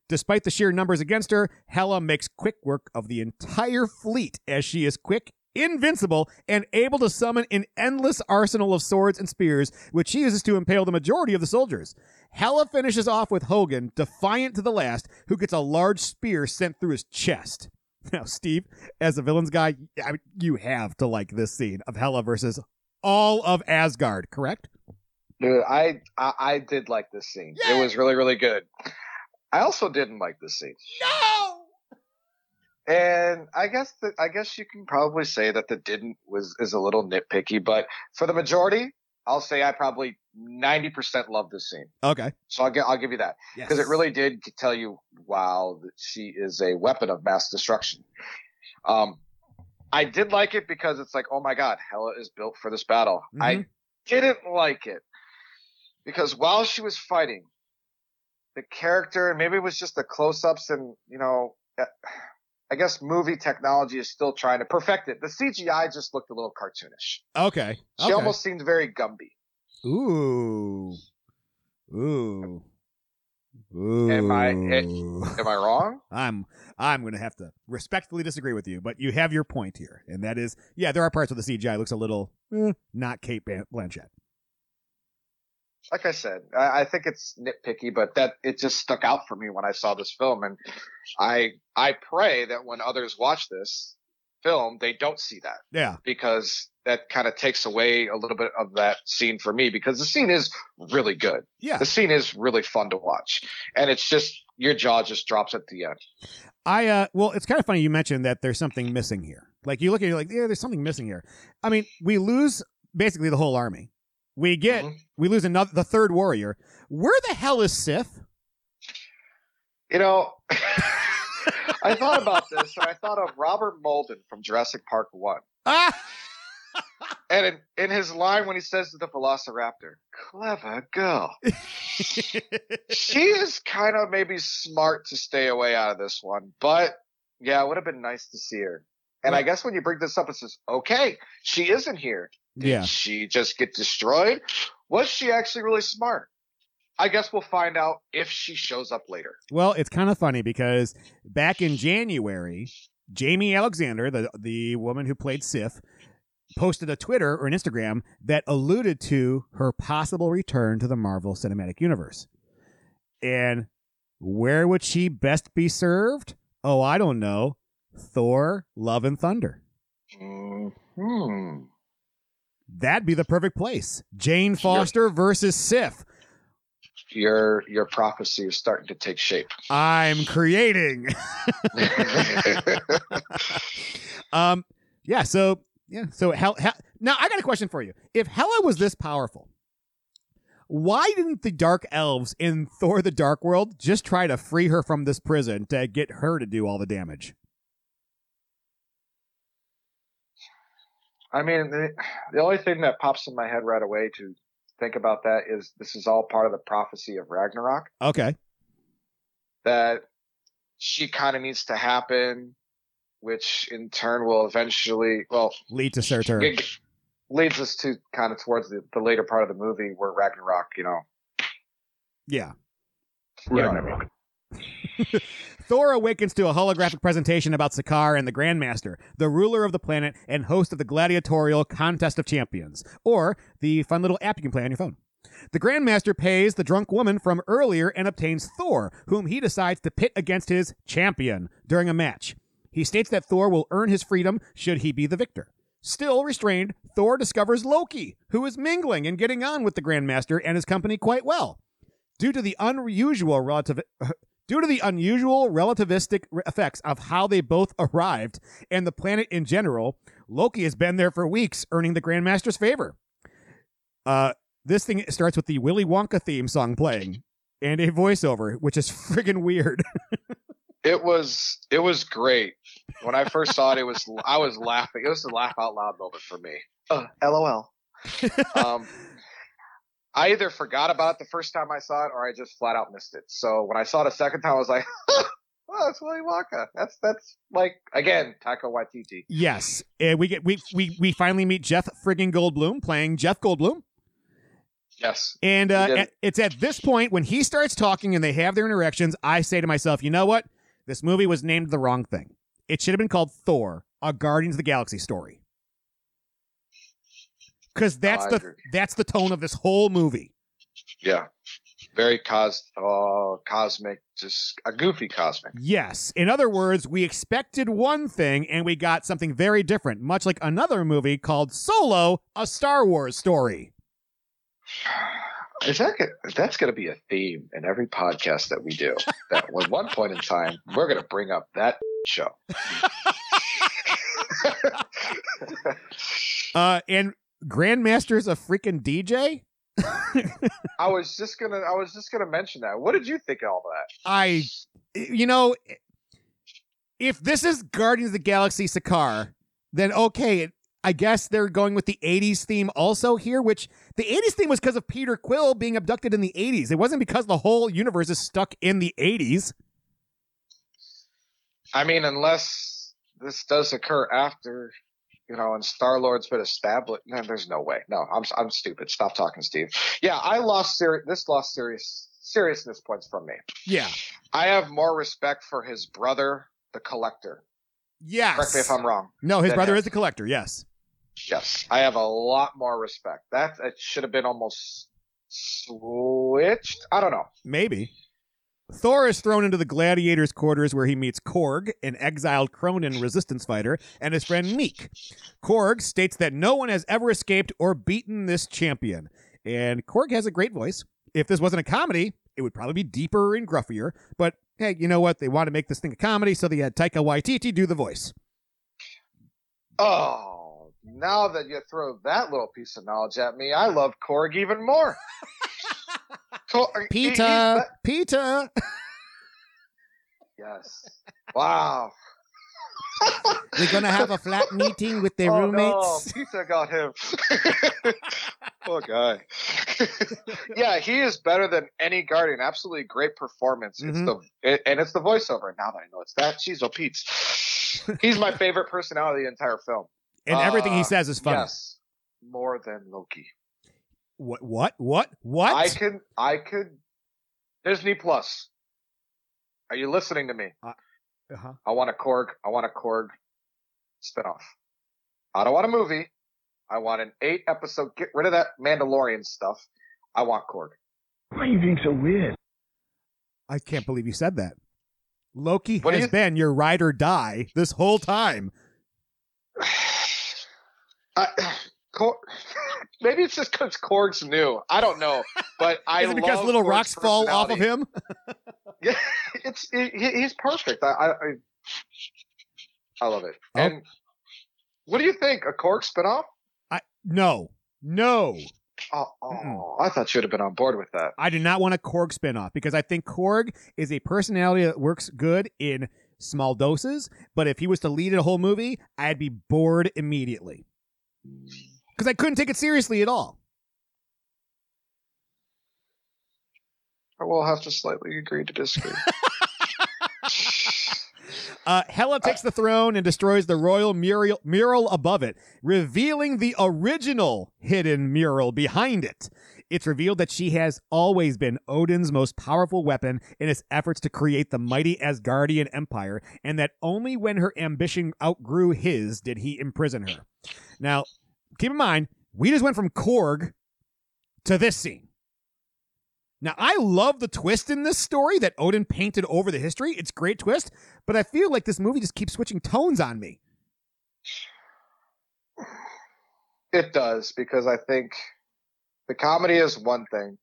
Despite the sheer numbers against her, Hela makes quick work of the entire fleet as she is quick, invincible, and able to summon an endless arsenal of swords and spears, which she uses to impale the majority of the soldiers. Hela finishes off with Hogun, defiant to the last, who gets a large spear sent through his chest. Now, Steve, as a villains guy, I mean, you have to like this scene of Hela versus all of Asgard, correct? Dude, I, I I did like this scene. It was really really good. I also didn't like this scene. No. And I guess that I guess you can probably say that the didn't was is a little nitpicky, but for the majority, I'll say I probably ninety percent love this scene. Okay. So I'll, gi- I'll give you that Yes. because it really did tell you, wow, that she is a weapon of mass destruction. Um, I did like it because it's like, oh my god, Hela is built for this battle. I didn't like it because while she was fighting, the character maybe it was just the close-ups and you know, uh, I guess movie technology is still trying to perfect it. The CGI just looked a little cartoonish. Okay. She okay. almost seemed very Gumby. Ooh. Ooh. Ooh. Am I- Am I wrong? I'm I'm going to have to respectfully disagree with you, but you have your point here, and that is, yeah, there are parts of the CGI looks a little eh, not Cate Blanchett. Like I said, I, I think it's nitpicky, but that it just stuck out for me when I saw this film, and I I pray that when others watch this film, they don't see that Yeah. because that kind of takes away a little bit of that scene for me because the scene is really good. Yeah. The scene is really fun to watch, and it's just your jaw just drops at the end. I uh well, it's kind of funny you mentioned that there's something missing here. Like you look at it you're like, yeah, there's something missing here. I mean, we lose basically the whole army. We get we lose another the third warrior. Where the hell is Sif? You know, I thought about this, and I thought of Robert Muldoon from Jurassic Park One. Ah! And in, in his line when he says to the Velociraptor, "Clever girl," she is kind of maybe smart to stay away out of this one. But yeah, it would have been nice to see her. And I guess when you bring this up, it says, "Okay, she isn't here. Did Yeah. she just get destroyed? Was she actually really smart?" I guess we'll find out if she shows up later. Well, it's kind of funny because back in January, Jaimie Alexander, the the woman who played Sif, posted a Twitter or an Instagram that alluded to her possible return to the Marvel Cinematic Universe. And where would she best be served? Oh, I don't know. Thor, Love and Thunder. Hmm. That'd be the perfect place. Jane Foster versus Sif. your your prophecy is starting to take shape. I'm creating. um, yeah. So yeah. So Hel- Hel- now I got a question for you. If Hela was this powerful, why didn't the Dark Elves in Thor: The Dark World just try to free her from this prison to get her to do all the damage? I mean, the, the only thing that pops in my head right away to think about that is this is all part of the prophecy of Ragnarok. Okay. That she kind of needs to happen, which in turn will eventually, well, Lead to Surtur. it leads us to kind of towards the, the later part of the movie where Ragnarok, you know, Yeah. you know what I mean. Thor awakens to a holographic presentation about Sakaar and the Grandmaster, the ruler of the planet and host of the gladiatorial Contest of Champions, or the fun little app you can play on your phone. The Grandmaster pays the drunk woman from earlier and obtains Thor, whom he decides to pit against his champion during a match. He states that Thor will earn his freedom should he be the victor. Still restrained, Thor discovers Loki, who is mingling and getting on with the Grandmaster and his company quite well. Due to the unusual relative due to the unusual relativistic effects of how they both arrived and the planet in general, Loki has been there for weeks, earning the Grandmaster's favor. Uh, this thing starts with the Willy Wonka theme song playing and a voiceover, which is friggin' weird. It was it was great. When I first saw it, it was I was laughing. It was a laugh out loud moment for me. Uh, LOL. um, I either forgot about it the first time I saw it, or I just flat out missed it. So when I saw it a second time, I was like, "Oh, it's Willy Wonka." That's that's like again Taika Waititi. yes, and we get we we we finally meet Jeff friggin' Goldblum playing Jeff Goldblum. Yes, And uh, at- it's at this point when he starts talking and they have their interactions, I say to myself, you know what? This movie was named the wrong thing. It should have been called Thor: A Guardians of the Galaxy story. Because that's I the agree. that's the tone of this whole movie. yeah, very cos uh, cosmic, just a goofy cosmic. Yes. In other words, we expected one thing and we got something very different, much like another movie called Solo: A Star Wars Story. Is that that's going to be a theme in every podcast that we do? that at one point in time we're going to bring up that show. Uh, and Grandmaster's a freaking DJ. I was just gonna I was just gonna mention that. What did you think of all that? I, you know, if this is Guardians of the Galaxy Sakaar, then okay, I guess they're going with the 80s theme also here, which the 80s theme was because of Peter Quill being abducted in the 80s. It wasn't because the whole universe is stuck in the 80s. I mean, unless this does occur after, you know, and Star Lord's been established. No, there's no way. No, I'm I'm stupid. Stop talking, Steve. Yeah, I lost seri- This lost serious seriousness points from me. Yeah. I have more respect for his brother, the Collector. Yes. Correct me if I'm wrong. No, his brother has- is a collector. Yes. Yes, I have a lot more respect. That it should have been almost switched. I don't know. Maybe. Thor is thrown into the gladiators' quarters where he meets Korg, an exiled Kronan resistance fighter, and his friend Miek. Korg states that no one has ever escaped or beaten this champion. And Korg has a great voice. If this wasn't a comedy, it would probably be deeper and gruffier. But hey, you know what? They want to make this thing a comedy, so they had Taika Waititi do the voice. Oh, now that you throw that little piece of knowledge at me, I love Korg even more. Cor- Peter, Peter. yes. Wow. We're gonna have a flat meeting with the oh, roommates. No, Peter got him. Poor guy. yeah, he is better than any Guardian. Absolutely great performance. It's Mhm. the it, and it's the voiceover. Now that I know it's that, she's Pete's. He's my favorite personality of the entire film. And everything he Uh, says is funny. Yes, more than Loki. What? What? What? What? I could, I could. Disney Plus. Are you listening to me? uh-huh. I want a Korg. I want a Korg spinoff. I don't want a movie. I want an eight episode. Get rid of that Mandalorian stuff. I want Korg. Why are you being so weird? I can't believe you said that. Loki What has you- been your ride or die this whole time. I, Cor- Maybe it's just because Korg's new. I don't know, but I Is it because little Korg's rocks fall off of him? Yeah, it's he- he's perfect. I, I I- love it. Oh. And what do you think? A Korg spinoff? I no, no. Oh, oh I thought you'd have been on board with that. I do not want a Korg spinoff because I think Korg is a personality that works good in small doses. But if he was to lead a whole movie, I'd be bored immediately mm. Because I couldn't take it seriously at all. I will have to slightly agree to disagree. Uh, Hela takes the throne and destroys the royal mural, mural above it, revealing the original hidden mural behind it. It's revealed that she has always been Odin's most powerful weapon in his efforts to create the mighty Asgardian Empire, and that only when her ambition outgrew his did he imprison her. Now, keep in mind, we just went from Korg to this scene. Now, I love the twist in this story that Odin painted over the history. It's a great twist, but I feel like this movie just keeps switching tones on me. It does because I think the comedy is one thing,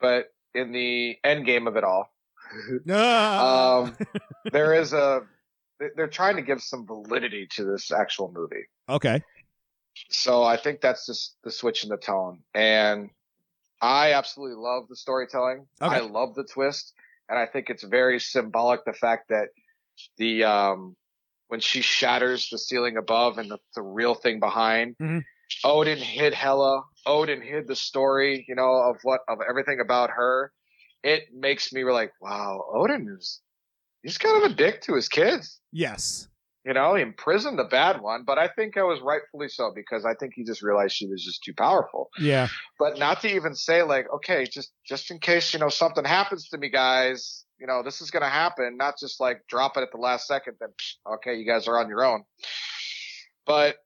but in the end game of it all, Ah. um, there is a they're trying to give some validity to this actual movie. okay. So I think that's just the switch in the tone, and I absolutely love the storytelling. Okay. I love the twist, and I think it's very symbolic the fact that the um when she shatters the ceiling above and the, the real thing behind. Mhm. Odin hid Hela. Odin hid the story, you know, of what of everything about her. It makes me like, wow, Odin is he's kind of a dick to his kids. Yes. You know, imprisoned the bad one, but I think I was rightfully so because I think he just realized she was just too powerful. Yeah. But not to even say like, okay, just just in case you know something happens to me, guys, you know this is gonna happen. Not just like drop it at the last second. Then okay, you guys are on your own. But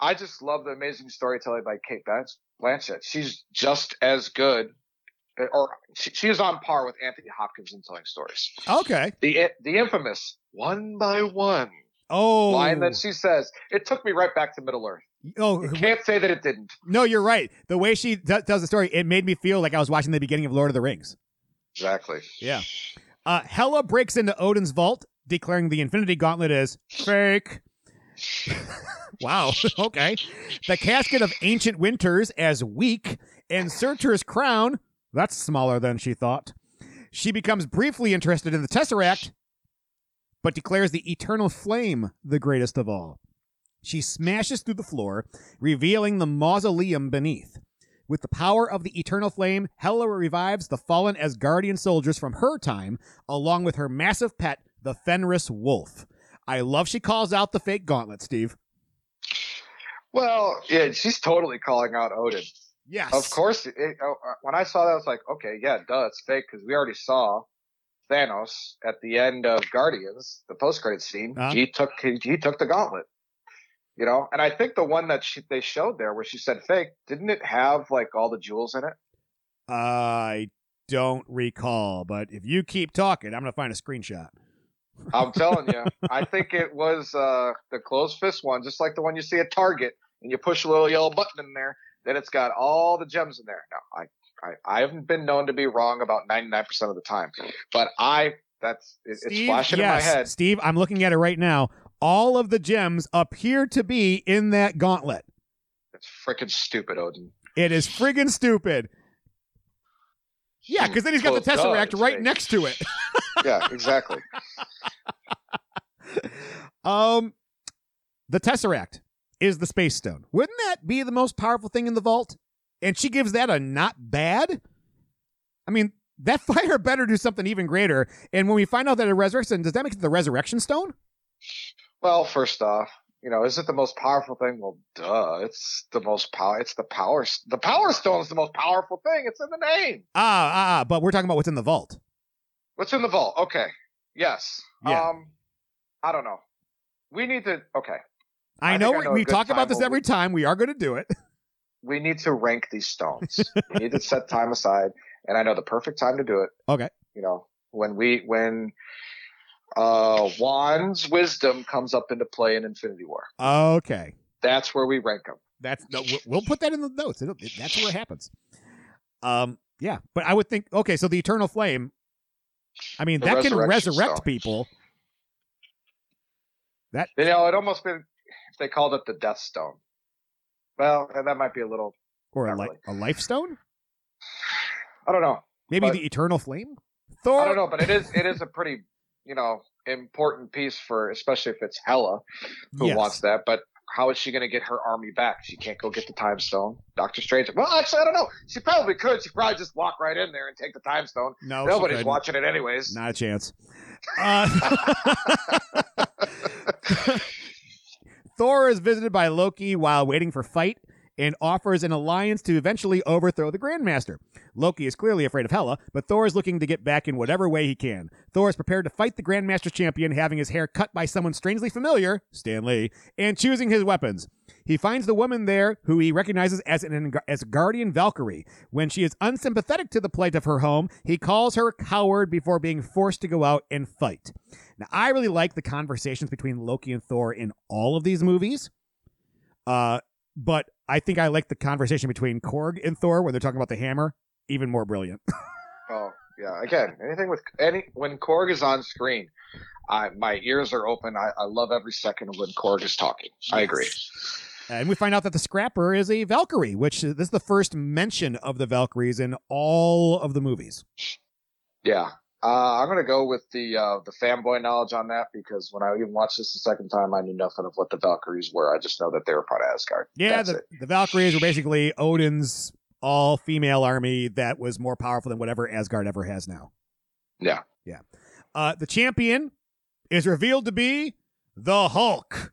I just love the amazing storytelling by Cate Blanch- Blanchett. She's just as good, or she, she is on par with Anthony Hopkins in telling stories. Okay. The the infamous one by one Oh. line that she says, it took me right back to Middle Earth. oh. Can't say that it didn't. No, you're right. The way she t- tells the story, it made me feel like I was watching the beginning of Lord of the Rings. Exactly. Yeah. Uh, Hela breaks into Odin's vault, declaring the Infinity Gauntlet is fake. wow. okay. The casket of ancient winters as weak, and Surtur's crown, that's smaller than she thought. She becomes briefly interested in the Tesseract, but declares the eternal flame the greatest of all. She smashes through the floor, revealing the mausoleum beneath. With the power of the eternal flame, Hela revives the fallen Asgardian soldiers from her time, along with her massive pet, the Fenris wolf. I love she calls out the fake gauntlet, Steve. Well, yeah, she's totally calling out Odin. Yes. Of course. It, uh, when I saw that, I was like, okay, yeah, duh, it's fake because we already saw Thanos at the end of Guardians, the post-credit scene. Uh-huh. He took he, he took the gauntlet. You know, and I think the one that she, they showed there, where she said fake, didn't it have like all the jewels in it? I don't recall, but if you keep talking, I'm going to find a screenshot. I'm telling you, I think it was uh, the closed fist one, just like the one you see at Target, and you push a little yellow button in there, then it's got all the gems in there. Now, I, I, I haven't been known to be wrong about 99% of the time, but I, that's, it, it's flashing yes, in my head. Steve, I'm looking at it right now. All of the gems appear to be in that gauntlet. It's freaking stupid, Odin. It is friggin' stupid. Yeah, because then he's got the Tesseract right next to it. Yeah, exactly. Um, the Tesseract is the Space Stone. Wouldn't that be the most powerful thing in the vault? And she gives that a not bad. I mean, that fire better do something even greater. And when we find out that it resurrects, does that make it the Resurrection Stone? Well, first off, you know, is it the most powerful thing? Well, duh. It's the most power. It's the power. The power stone is the most powerful thing. It's in the name. Ah, ah, ah, but we're talking about what's in the vault. What's in the vault? Okay. Yes. Yeah. Um, I don't know. We need to. Okay. I, I know, think I we, know we talk about this every we- time. We are going to do it. We need to rank these stones. we need to set time aside, and I know the perfect time to do it. Okay. You know, when we when uh Juan's wisdom comes up into play in Infinity War. Okay. That's where we rank them. That's no, we'll- we'll put that in the notes. It'll, it, that's where it happens. Um, yeah, but I would think okay. So the eternal flame. I mean, The that can resurrect stone. people. That You know, it almost been if they called it the Death Stone. Well, that might be a little. or a, li- really. a life stone. I don't know. Maybe But- the eternal flame. Thor. I don't know, but it is it is a pretty you know important piece for especially if it's Hela who Yes. wants that. But how is she going to get her army back? She can't go get the time stone. Doctor Strange. Well, actually, I don't know. She probably could. She probably just walk right in there and take the time stone. No, Nobody's watching it anyways. Not a chance. Uh, Thor is visited by Loki while waiting for fight and offers an alliance to eventually overthrow the Grandmaster. Loki is clearly afraid of Hela, but Thor is looking to get back in whatever way he can. Thor is prepared to fight the Grandmaster champion, having his hair cut by someone strangely familiar, Stan Lee, and choosing his weapons. He finds the woman there who he recognizes as an Asgardian Valkyrie. When she is unsympathetic to the plight of her home, he calls her a coward before being forced to go out and fight. Now, I really like the conversations between Loki and Thor in all of these movies. Uh, but I think I like the conversation between Korg and Thor when they're talking about the hammer even more brilliant. Oh yeah. Again, anything with any when Korg is on screen, I my ears are open. I, I love every second when Korg is talking. I agree. and we find out that the Scrapper is a Valkyrie, which uh, this is the first mention of the Valkyries in all of the movies. Yeah. Uh, I'm gonna go with the uh, the fanboy knowledge on that because when I even watched this the second time, I knew nothing of what the Valkyries were. I just know that they were part of Asgard. Yeah, the, the Valkyries were basically Odin's all female army that was more powerful than whatever Asgard ever has now. Yeah. Yeah. Uh, the champion is revealed to be the Hulk.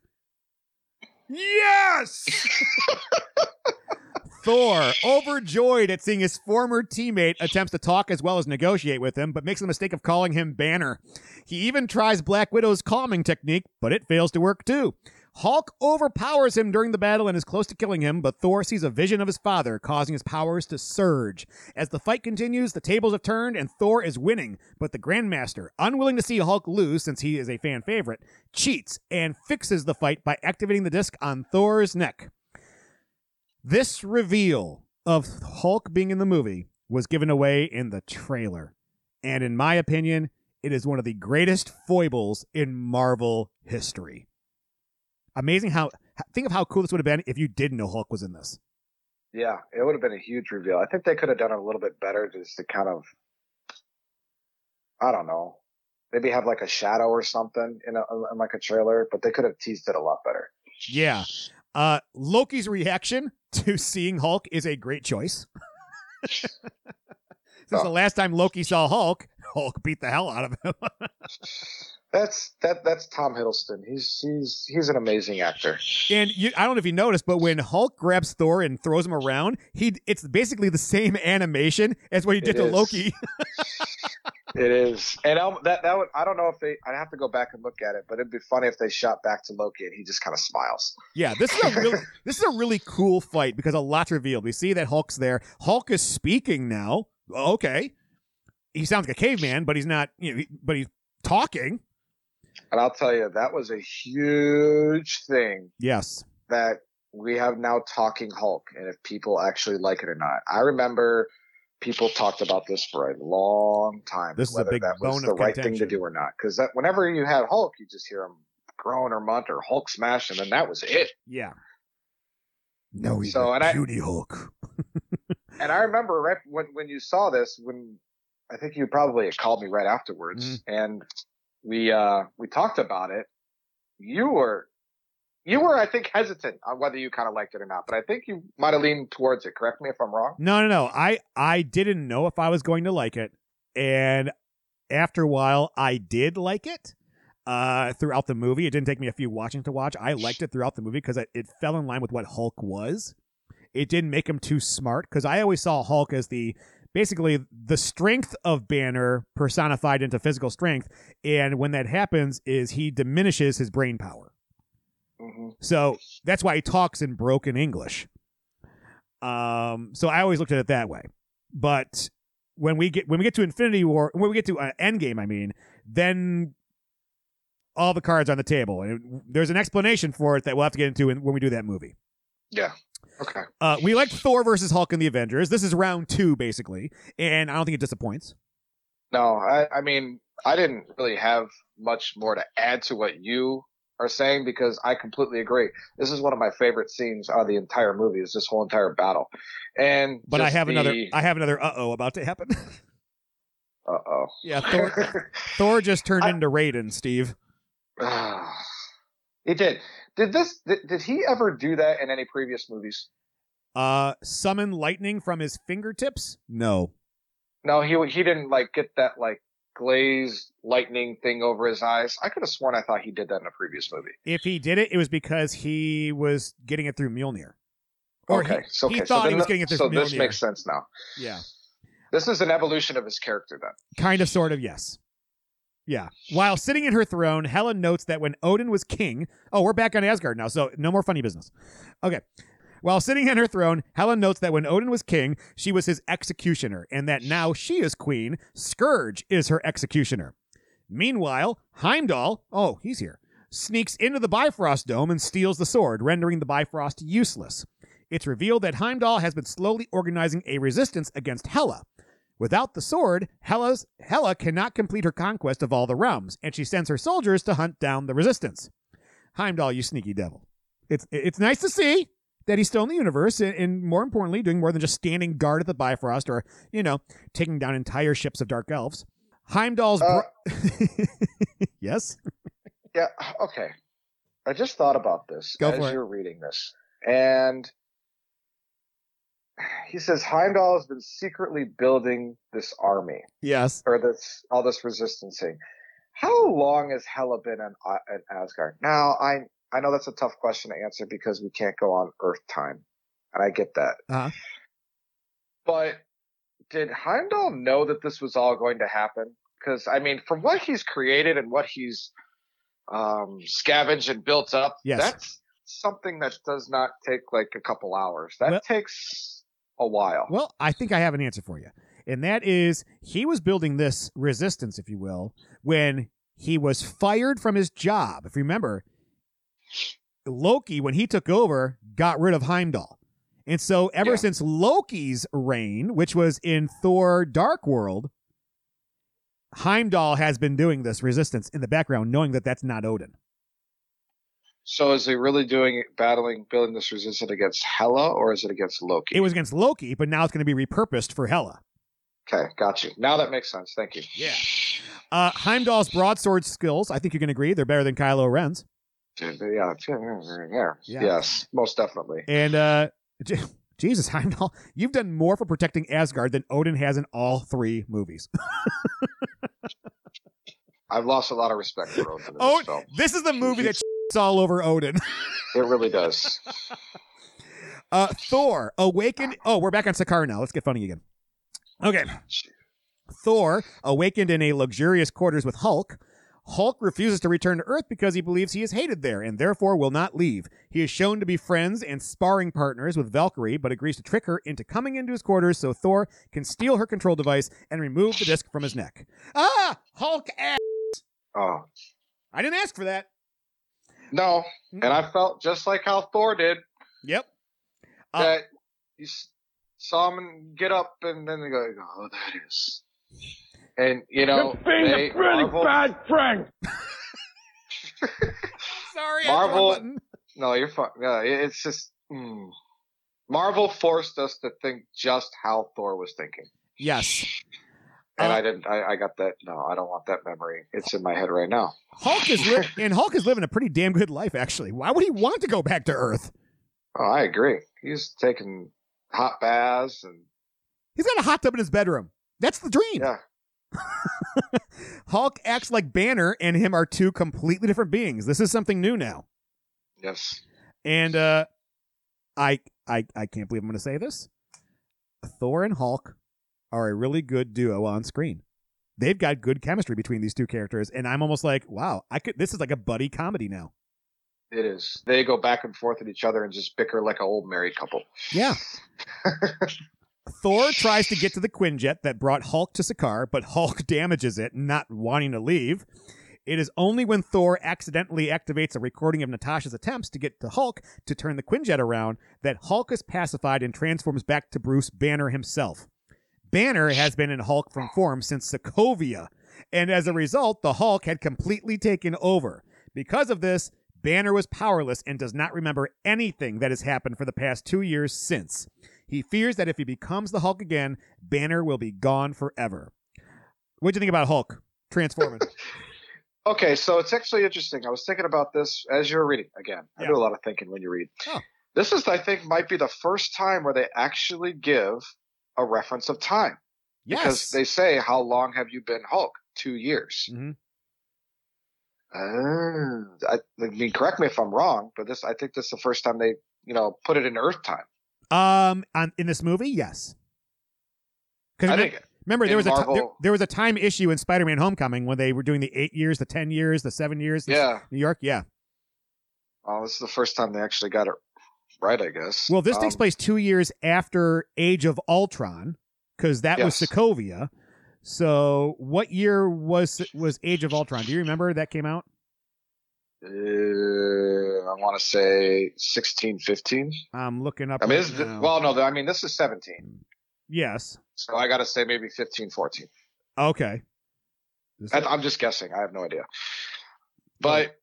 Yes! Thor, overjoyed at seeing his former teammate, attempts to talk as well as negotiate with him, but makes the mistake of calling him Banner. He even tries Black Widow's calming technique, but it fails to work too. Hulk overpowers him during the battle and is close to killing him, but Thor sees a vision of his father, causing his powers to surge. As the fight continues, the tables have turned and Thor is winning, but the Grandmaster, unwilling to see Hulk lose since he is a fan favorite, cheats and fixes the fight by activating the disc on Thor's neck. This reveal of Hulk being in the movie was given away in the trailer. And in my opinion, it is one of the greatest foibles in Marvel history. Amazing how think of how cool this would have been if you didn't know Hulk was in this. Yeah, it would have been a huge reveal. I think they could have done it a little bit better just to kind of, I don't know, maybe have like a shadow or something in, a, in like a trailer, but they could have teased it a lot better. Yeah. Uh Loki's reaction to seeing Hulk is a great choice. Since Oh. the last time Loki saw Hulk, Hulk beat the hell out of him. That's that. That's Tom Hiddleston. He's he's he's an amazing actor. And you, I don't know if you noticed, but when Hulk grabs Thor and throws him around, he it's basically the same animation as what he did It to is. Loki. It is, and that that would I don't know if they. I'd have to go back and look at it, but it'd be funny if they shot back to Loki and he just kind of smiles. yeah, this is a really this is a really cool fight because a lot's revealed. We see that Hulk's there. Hulk is speaking now. Okay, he sounds like a caveman, but he's not. You know, he- but he's talking. And I'll tell you, that was a huge thing Yes. that we have now talking Hulk, and if people actually like it or not. I remember people talked about this for a long time. This is a whether big that was bone the of right thing to do or not. Because that whenever you had Hulk, you just hear him groan or munt or Hulk smash, and then that was it. Yeah. No, he's So, a and I- cutie Hulk. And I remember right when when you saw this, when I think you probably called me right afterwards, Mm-hmm. and we uh we talked about it. You were you were I think hesitant on whether you kind of liked it or not, but I think you might have leaned towards it. Correct me if I'm wrong. No, no, no. I I didn't know if I was going to like it, and after a while, I did like it. Uh, throughout the movie, it didn't take me a few watching to watch. I liked it throughout the movie because it, it fell in line with what Hulk was. It didn't make him too smart because I always saw Hulk as the basically the strength of Banner personified into physical strength, and when that happens, is he diminishes his brain power. Hmm So that's why he talks in broken English. Um, so I always looked at it that way. But when we get when we get to Infinity War, when we get to uh, Endgame, I mean, then all the cards are on the table, and there's an explanation for it that we'll have to get into in, when we do that movie. Yeah. Okay. Uh, we liked Thor versus Hulk in the Avengers. This is round two, basically, and I don't think it disappoints. No, I, I mean, I didn't really have much more to add to what you are saying because I completely agree. This is one of my favorite scenes out of the entire movie. Is this whole entire battle, and But I have the- another. I have another. Uh oh, about to happen. Uh oh. yeah, Thor. Thor just turned into Raiden. Steve. he did. Did this? Did, did he ever do that in any previous movies? Uh, summon lightning from his fingertips? No. No, he he didn't like get that like glazed lightning thing over his eyes. I could have sworn I thought he did that in a previous movie. If he did it, it was because he was getting it through Mjolnir. Or okay, he, so okay, so thought then he was getting it through so Mjolnir. this makes sense now. Yeah. This is an evolution of his character then. Kind of, sort of, yes. Yeah. While sitting in her throne, Helen notes that when Odin was king, oh, we're back on Asgard now, so no more funny business. Okay. While sitting in her throne, Helen notes that when Odin was king, she was his executioner, and that now she is queen, Skurge is her executioner. Meanwhile, Heimdall, oh, he's here, sneaks into the Bifrost Dome and steals the sword, rendering the Bifrost useless. It's revealed that Heimdall has been slowly organizing a resistance against Hela. Without the sword, Hela's, Hela cannot complete her conquest of all the realms, and she sends her soldiers to hunt down the resistance. Heimdall, you sneaky devil. It's it's nice to see that he's still in the universe, and, and more importantly, doing more than just standing guard at the Bifrost or, you know, taking down entire ships of dark elves. Heimdall's. Uh, bro- yes? Yeah, okay. I just thought about this Go as you're reading this. And he says Heimdall has been secretly building this army Yes. or this all this resistance thing. How long has Hela been in, uh, in Asgard? Now, I I know that's a tough question to answer because we can't go on Earth time, and I get that. Uh-huh. But did Heimdall know that this was all going to happen? Because I mean, from what he's created and what he's um, scavenged and built up, Yes. that's something that does not take like a couple hours. That Well- takes a while. Well, I think I have an answer for you. And that is he was building this resistance, if you will, when he was fired from his job. If you remember, Loki, when he took over, got rid of Heimdall. And so ever Yeah. since Loki's reign, which was in Thor Dark World, Heimdall has been doing this resistance in the background, knowing that that's not Odin. So is he really doing battling, building this resistance against Hela, or is it against Loki? It was against Loki, but now it's going to be repurposed for Hela. okay, got you. Now that makes sense. Thank you. Yeah. Uh, Heimdall's broadsword skills, I think you can agree, they're better than Kylo Ren's. Yeah, yeah. Yes, most definitely. And uh, Jesus, Heimdall, you've done more for protecting Asgard than Odin has in all three movies. I've lost a lot of respect for Odin in oh, this film. this is the movie that all over Odin. It really does. Uh, Thor, awakened. Oh, we're back on Sakaar now. Let's get funny again. Okay. Thor, awakened in a luxurious quarters with Hulk. Hulk refuses to return to Earth because he believes he is hated there and therefore will not leave. He is shown to be friends and sparring partners with Valkyrie, but agrees to trick her into coming into his quarters so Thor can steal her control device and remove the disc from his neck. Ah! Hulk ass! Oh I didn't ask for that. no, and I felt just like how Thor did. Yep. Uh, that you saw him get up, and then they go, "Oh, that is." And you know, You're being they, a really Marvel, bad friend. Sorry, Marvel- I hit the wrong button. No, you're fine. Yeah, it- it's just mm. Marvel forced us to think just how Thor was thinking, Yes. and Uh, I didn't. I, I got that. No, I don't want that memory. It's in my head right now. Hulk is li- and Hulk is living a pretty damn good life, actually. Why would he want to go back to Earth? Oh, I agree. He's taking hot baths and He's got a hot tub in his bedroom. That's the dream. yeah. Hulk acts like Banner and him are two completely different beings. This is something new now. Yes. And uh I I I can't believe I'm going to say this. Thor and Hulk are a really good duo on screen. They've got good chemistry between these two characters and I'm almost like, wow, I could this is like a buddy comedy now. It is. They go back and forth at each other and just bicker like an old married couple. Yeah. Thor tries to get to the Quinjet that brought Hulk to Sakaar, but Hulk damages it, not wanting to leave. It is only when Thor accidentally activates a recording of Natasha's attempts to get to Hulk to turn the Quinjet around that Hulk is pacified and transforms back to Bruce Banner himself. Banner has been in Hulk form since Sokovia, and as a result, the Hulk had completely taken over. Because of this, Banner was powerless and does not remember anything that has happened for the past two years since. He fears that if he becomes the Hulk again, Banner will be gone forever. What do you think about Hulk transforming? Okay, so it's actually interesting. I was thinking about this as you were reading again. I Yeah. do a lot of thinking when you read. Oh. This is, I think, might be the first time where they actually give a reference of time Yes. because they say, "How long have you been Hulk?" Two years. Mhm. Uh, I, I mean, correct me if I'm wrong, but this I think this is the first time they, you know, put it in Earth time. Um, on, in this movie, yes. Because I think remember there was a ti- there, there was a time issue in Spider-Man: Homecoming when they were doing the eight years, the ten years, the seven years. Yeah. New York. Yeah. Oh, this is the first time they actually got it right, I guess. Well, this takes Um, place two years after Age of Ultron, because that was Yes. Sokovia. So, what year was was Age of Ultron? Do you remember that came out? Uh, I want to say 16, 15. I'm looking up. I mean, right this, well, no, I mean, this is 17. yes. So I got to say maybe 15, 14. Okay. This- I'm just guessing. I have no idea. But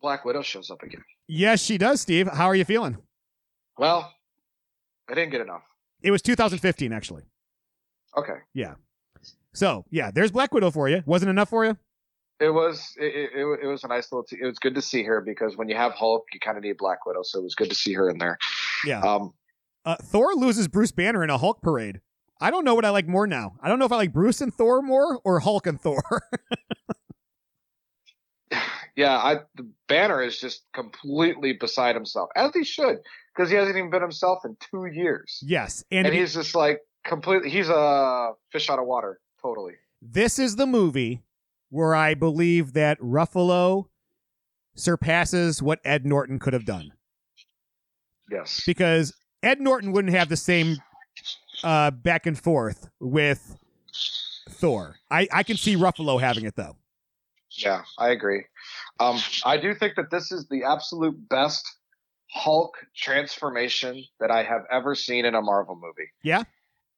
Black Widow shows up again. yes, she does. Steve, how are you feeling? Well, I didn't get enough. It was 2015, actually. Okay. Yeah. So, yeah, there's Black Widow for you. Wasn't enough for you? It was it, it, it was a nice little. T- it was good to see her because when you have Hulk, you kind of need Black Widow, so it was good to see her in there. Yeah. Um, Uh, Thor loses Bruce Banner in a Hulk parade. I don't know what I like more now. I don't know if I like Bruce and Thor more or Hulk and Thor. yeah, I the Banner is just completely beside himself, as he should, because he hasn't even been himself in two years, yes. And, and he's just like completely. He's a fish out of water, totally. this is the movie where I believe that Ruffalo surpasses what Ed Norton could have done. Yes. Because Ed Norton wouldn't have the same uh, back and forth with Thor. I, I can see Ruffalo having it though. Yeah, I agree. Um, I do think that this is the absolute best Hulk transformation that I have ever seen in a Marvel movie. Yeah?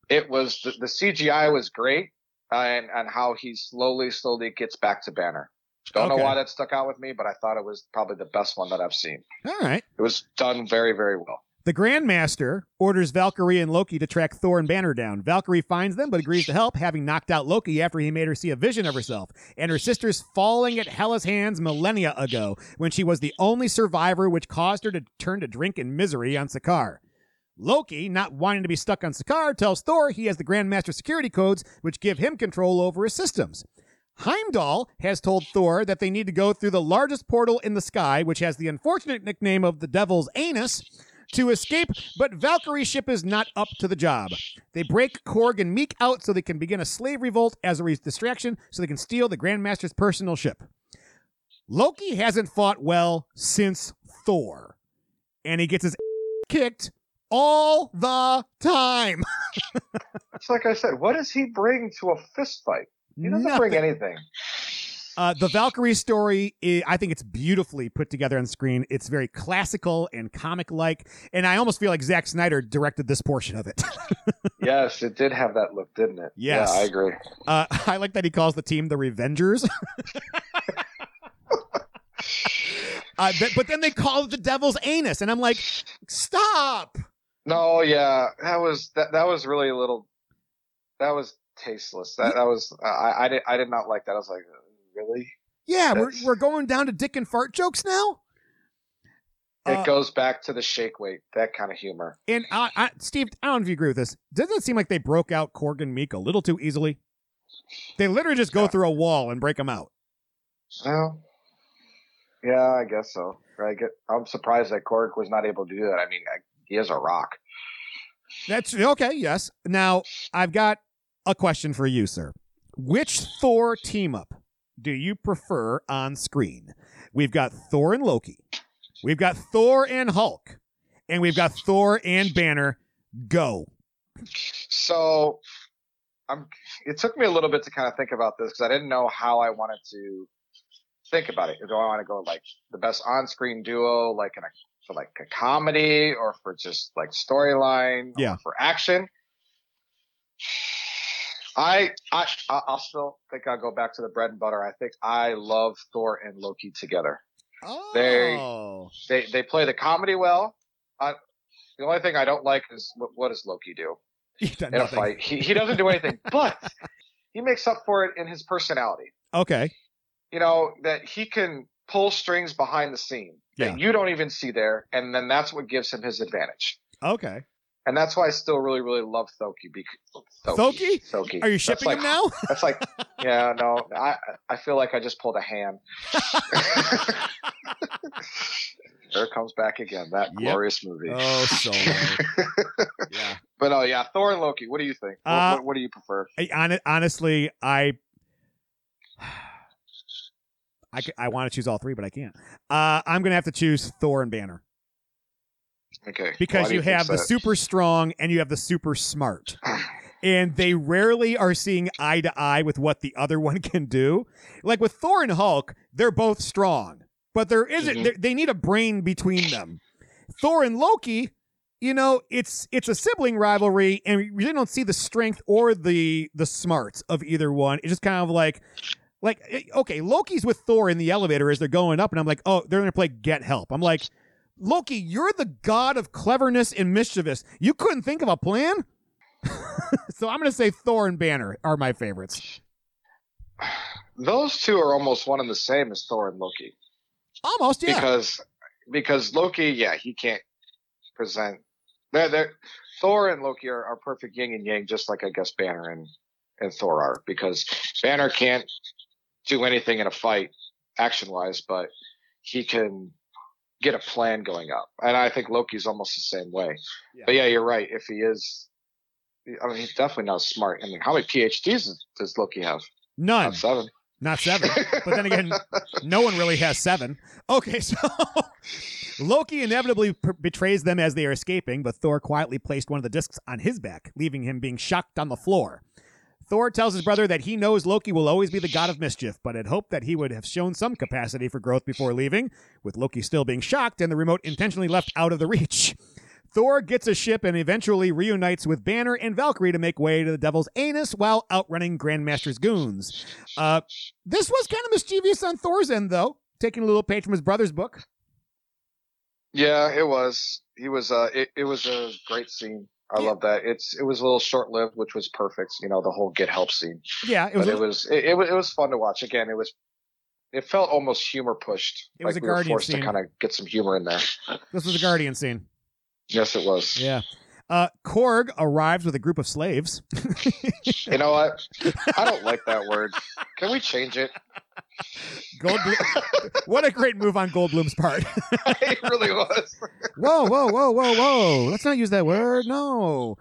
It was the, the CGI was great, and and how he slowly, slowly gets back to Banner. Don't Okay. know why that stuck out with me, but I thought it was probably the best one that I've seen. All right. It was done very, very well. The Grandmaster orders Valkyrie and Loki to track Thor and Banner down. Valkyrie finds them but agrees to help, having knocked out Loki after he made her see a vision of herself and her sisters falling at Hela's hands millennia ago when she was the only survivor, which caused her to turn to drink and misery on Sakaar. Loki, not wanting to be stuck on Sakaar, tells Thor he has the Grandmaster security codes which give him control over his systems. Heimdall has told Thor that they need to go through the largest portal in the sky, which has the unfortunate nickname of the Devil's Anus, to escape, but Valkyrie's ship is not up to the job. They break Korg and Miek out so they can begin a slave revolt as a distraction so they can steal the Grandmaster's personal ship. Loki hasn't fought well since Thor, and he gets his kicked all the time. It's like I said, what does he bring to a fist fight? He doesn't bring anything. Uh, the Valkyrie story, i I think it's beautifully put together on screen. It's very classical and comic like, and I almost feel like Zack Snyder directed this portion of it. yes, it did have that look, didn't it? Yes. Yeah, I agree. Uh, I like that he calls the team the Revengers. uh, but, but then they call it the Devil's Anus, and I'm like, stop. No, yeah, that was that. That was really a little. That was tasteless. That that was. I I did I did not like that. I was like, really? Yeah, we're, we're going down to dick and fart jokes now. It Uh, goes back to the shake weight, that kind of humor. And I, I, Steve, I don't know if you agree with this. Doesn't it seem like they broke out Korg and Miek a little too easily? They literally just go Yeah. through a wall and break them out. Well, yeah, I guess so. I get. I'm surprised that Korg was not able to do that. I mean, I, he is a rock. That's okay. Yes. Now I've got a question for you, sir. Which Thor team up do you prefer on screen? We've got Thor and Loki. We've got Thor and Hulk, and we've got Thor and Banner. Go. So, I'm. It took me a little bit to kind of think about this because I didn't know how I wanted to think about it. Do I want to go like the best on-screen duo, like in a for like a comedy, or for just like storyline, Yeah. or for action? I I I- I'll still think I'll go back to the bread and butter. I think I love Thor and Loki together. They- Oh. They they they play the comedy well. Uh, the only thing I don't like is what, what does Loki do in a fight? He he doesn't do anything, but he makes up for it in his personality. Okay. You know that he can pull strings behind the scene Yeah. that you don't even see there, and then that's what gives him his advantage. Okay. And that's why I still really really love Loki. Because Thoki? Loki. Are you That's shipping like- him now? That's like, yeah, no, I I feel like I just pulled a hand. there it comes back again. That Yep. glorious movie. Oh, so yeah. But oh yeah, Thor and Loki. What do you think? What, Uh, what, what do you prefer? I, hon- honestly, I. I, I want to choose all three, but I can't. Uh, I'm going to have to choose Thor and Banner Okay, because do you have the that? super strong and you have the super smart. and they rarely are seeing eye to eye with what the other one can do. Like with Thor and Hulk, they're both strong, but there isn't- Mhm. they need a brain between them. Thor and Loki, you know, it's it's a sibling rivalry, and we really don't see the strength or the the smarts of either one. It's just kind of like. Like eh, okay, Loki's with Thor in the elevator as they're going up, and I'm like, oh, they're gonna play Get Help. I'm like, Loki, you're the god of cleverness and mischievous. You couldn't think of a plan? so I'm going to say Thor and Banner are my favorites. Those two are almost one and the same as Thor and Loki. Almost, yeah. Because because Loki, yeah, he can't present. They're, they're, Thor and Loki are, are perfect yin and yang, just like I guess Banner and and Thor are. Because Banner can't do anything in a fight action wise, but he can get a plan going up. And I think Loki's almost the same way. Yeah. But yeah, you're right. If he is, I mean, he's definitely not smart. I mean, how many PhDs does Loki have? None, Not seven. not seven. but then again, no one really has seven. Okay, so Loki inevitably p- betrays them as they are escaping, but Thor quietly placed one of the discs on his back, leaving him being shocked on the floor. Thor tells his brother that he knows Loki will always be the god of mischief, but had hoped that he would have shown some capacity for growth before leaving, with Loki still being shocked and the remote intentionally left out of the reach. Thor gets a ship and eventually reunites with Banner and Valkyrie to make way to the Devil's Anus while outrunning Grandmaster's goons. Uh, this was kind of mischievous on Thor's end, though, taking a little page from his brother's book. Yeah, it was. He was. Uh, it, it was a great scene. I Yeah. love that. It's. It was a little short lived, which was perfect. You know, the whole get help scene. Yeah, it was. but it was. It, it was. It was fun to watch. Again, it was. It felt almost humor pushed. It was like a we were Guardian forced scene. to kind of get some humor in there. this was a Guardian scene. Yes, it was. Yeah. Uh, Korg arrives with a group of slaves. You know what? I don't like that word. Can we change it? Goldblum. what a great move on Goldblum's part. it really was. whoa, whoa, whoa, whoa, whoa. Let's not use that word. No.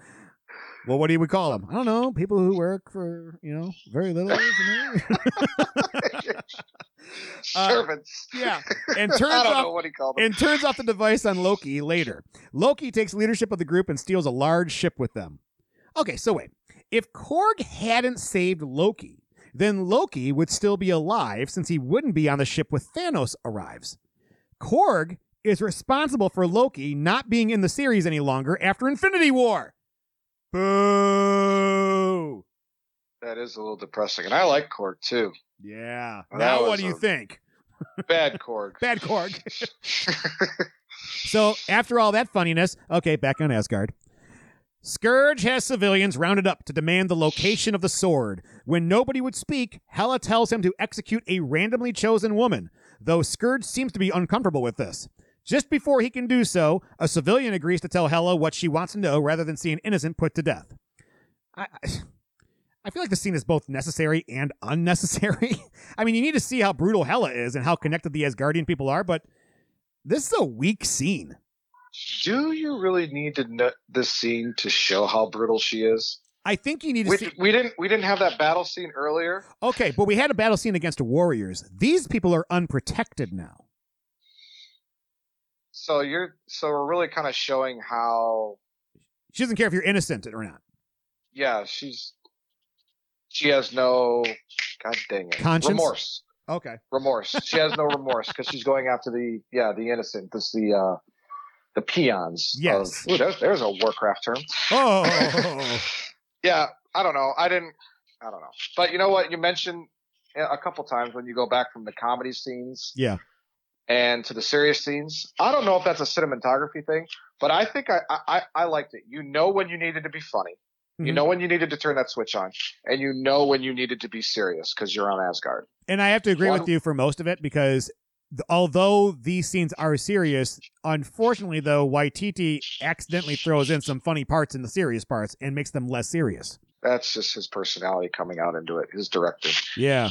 Well, what do we call them? I don't know. People who work for, you know, very little. Uh, Servants. yeah. And turns I don't off know what he called them. and turns off the device on Loki later. Loki takes leadership of the group and steals a large ship with them. Okay, so wait. If Korg hadn't saved Loki, then Loki would still be alive since he wouldn't be on the ship when Thanos arrives. Korg is responsible for Loki not being in the series any longer after Infinity War. Boo! that is a little depressing, and I like Korg too. Yeah. Now what do you think? Bad Korg. Bad Korg. So, after all that funniness, okay, back on Asgard. Skurge has civilians rounded up to demand the location of the sword. When nobody would speak, Hela tells him to execute a randomly chosen woman, though Skurge seems to be uncomfortable with this. Just before he can do so, a civilian agrees to tell Hela what she wants to know rather than see an innocent put to death. I, I- feel like the scene is both necessary and unnecessary. I mean, you need to see how brutal Hela is and how connected the Asgardian people are, but this is a weak scene. Do you really need to know this scene to show how brutal she is? I think you need to We, see. we didn't. We didn't have that battle scene earlier. Okay, but we had a battle scene against warriors. These people are unprotected now. So you're. So we're really kind of showing how. She doesn't care if you're innocent or not. Yeah, she's. she has no god dang it Conscience? remorse Okay. remorse she has no remorse because she's going after the yeah the innocent this the uh the peons Yes. of, ooh, there's, there's a warcraft term Oh. yeah i don't know i didn't i don't know but you know what you mentioned a couple times when you go back from the comedy scenes yeah. and to the serious scenes. I don't know if that's a cinematography thing, but I think I I, I liked it. You know when you needed to be funny. You Mhm. know when you needed to turn that switch on, and you know when you needed to be serious because you're on Asgard. And I have to agree One- with you for most of it because although these scenes are serious, unfortunately, though, Waititi accidentally throws in some funny parts in the serious parts and makes them less serious. That's just his personality coming out into it. His director. Yeah.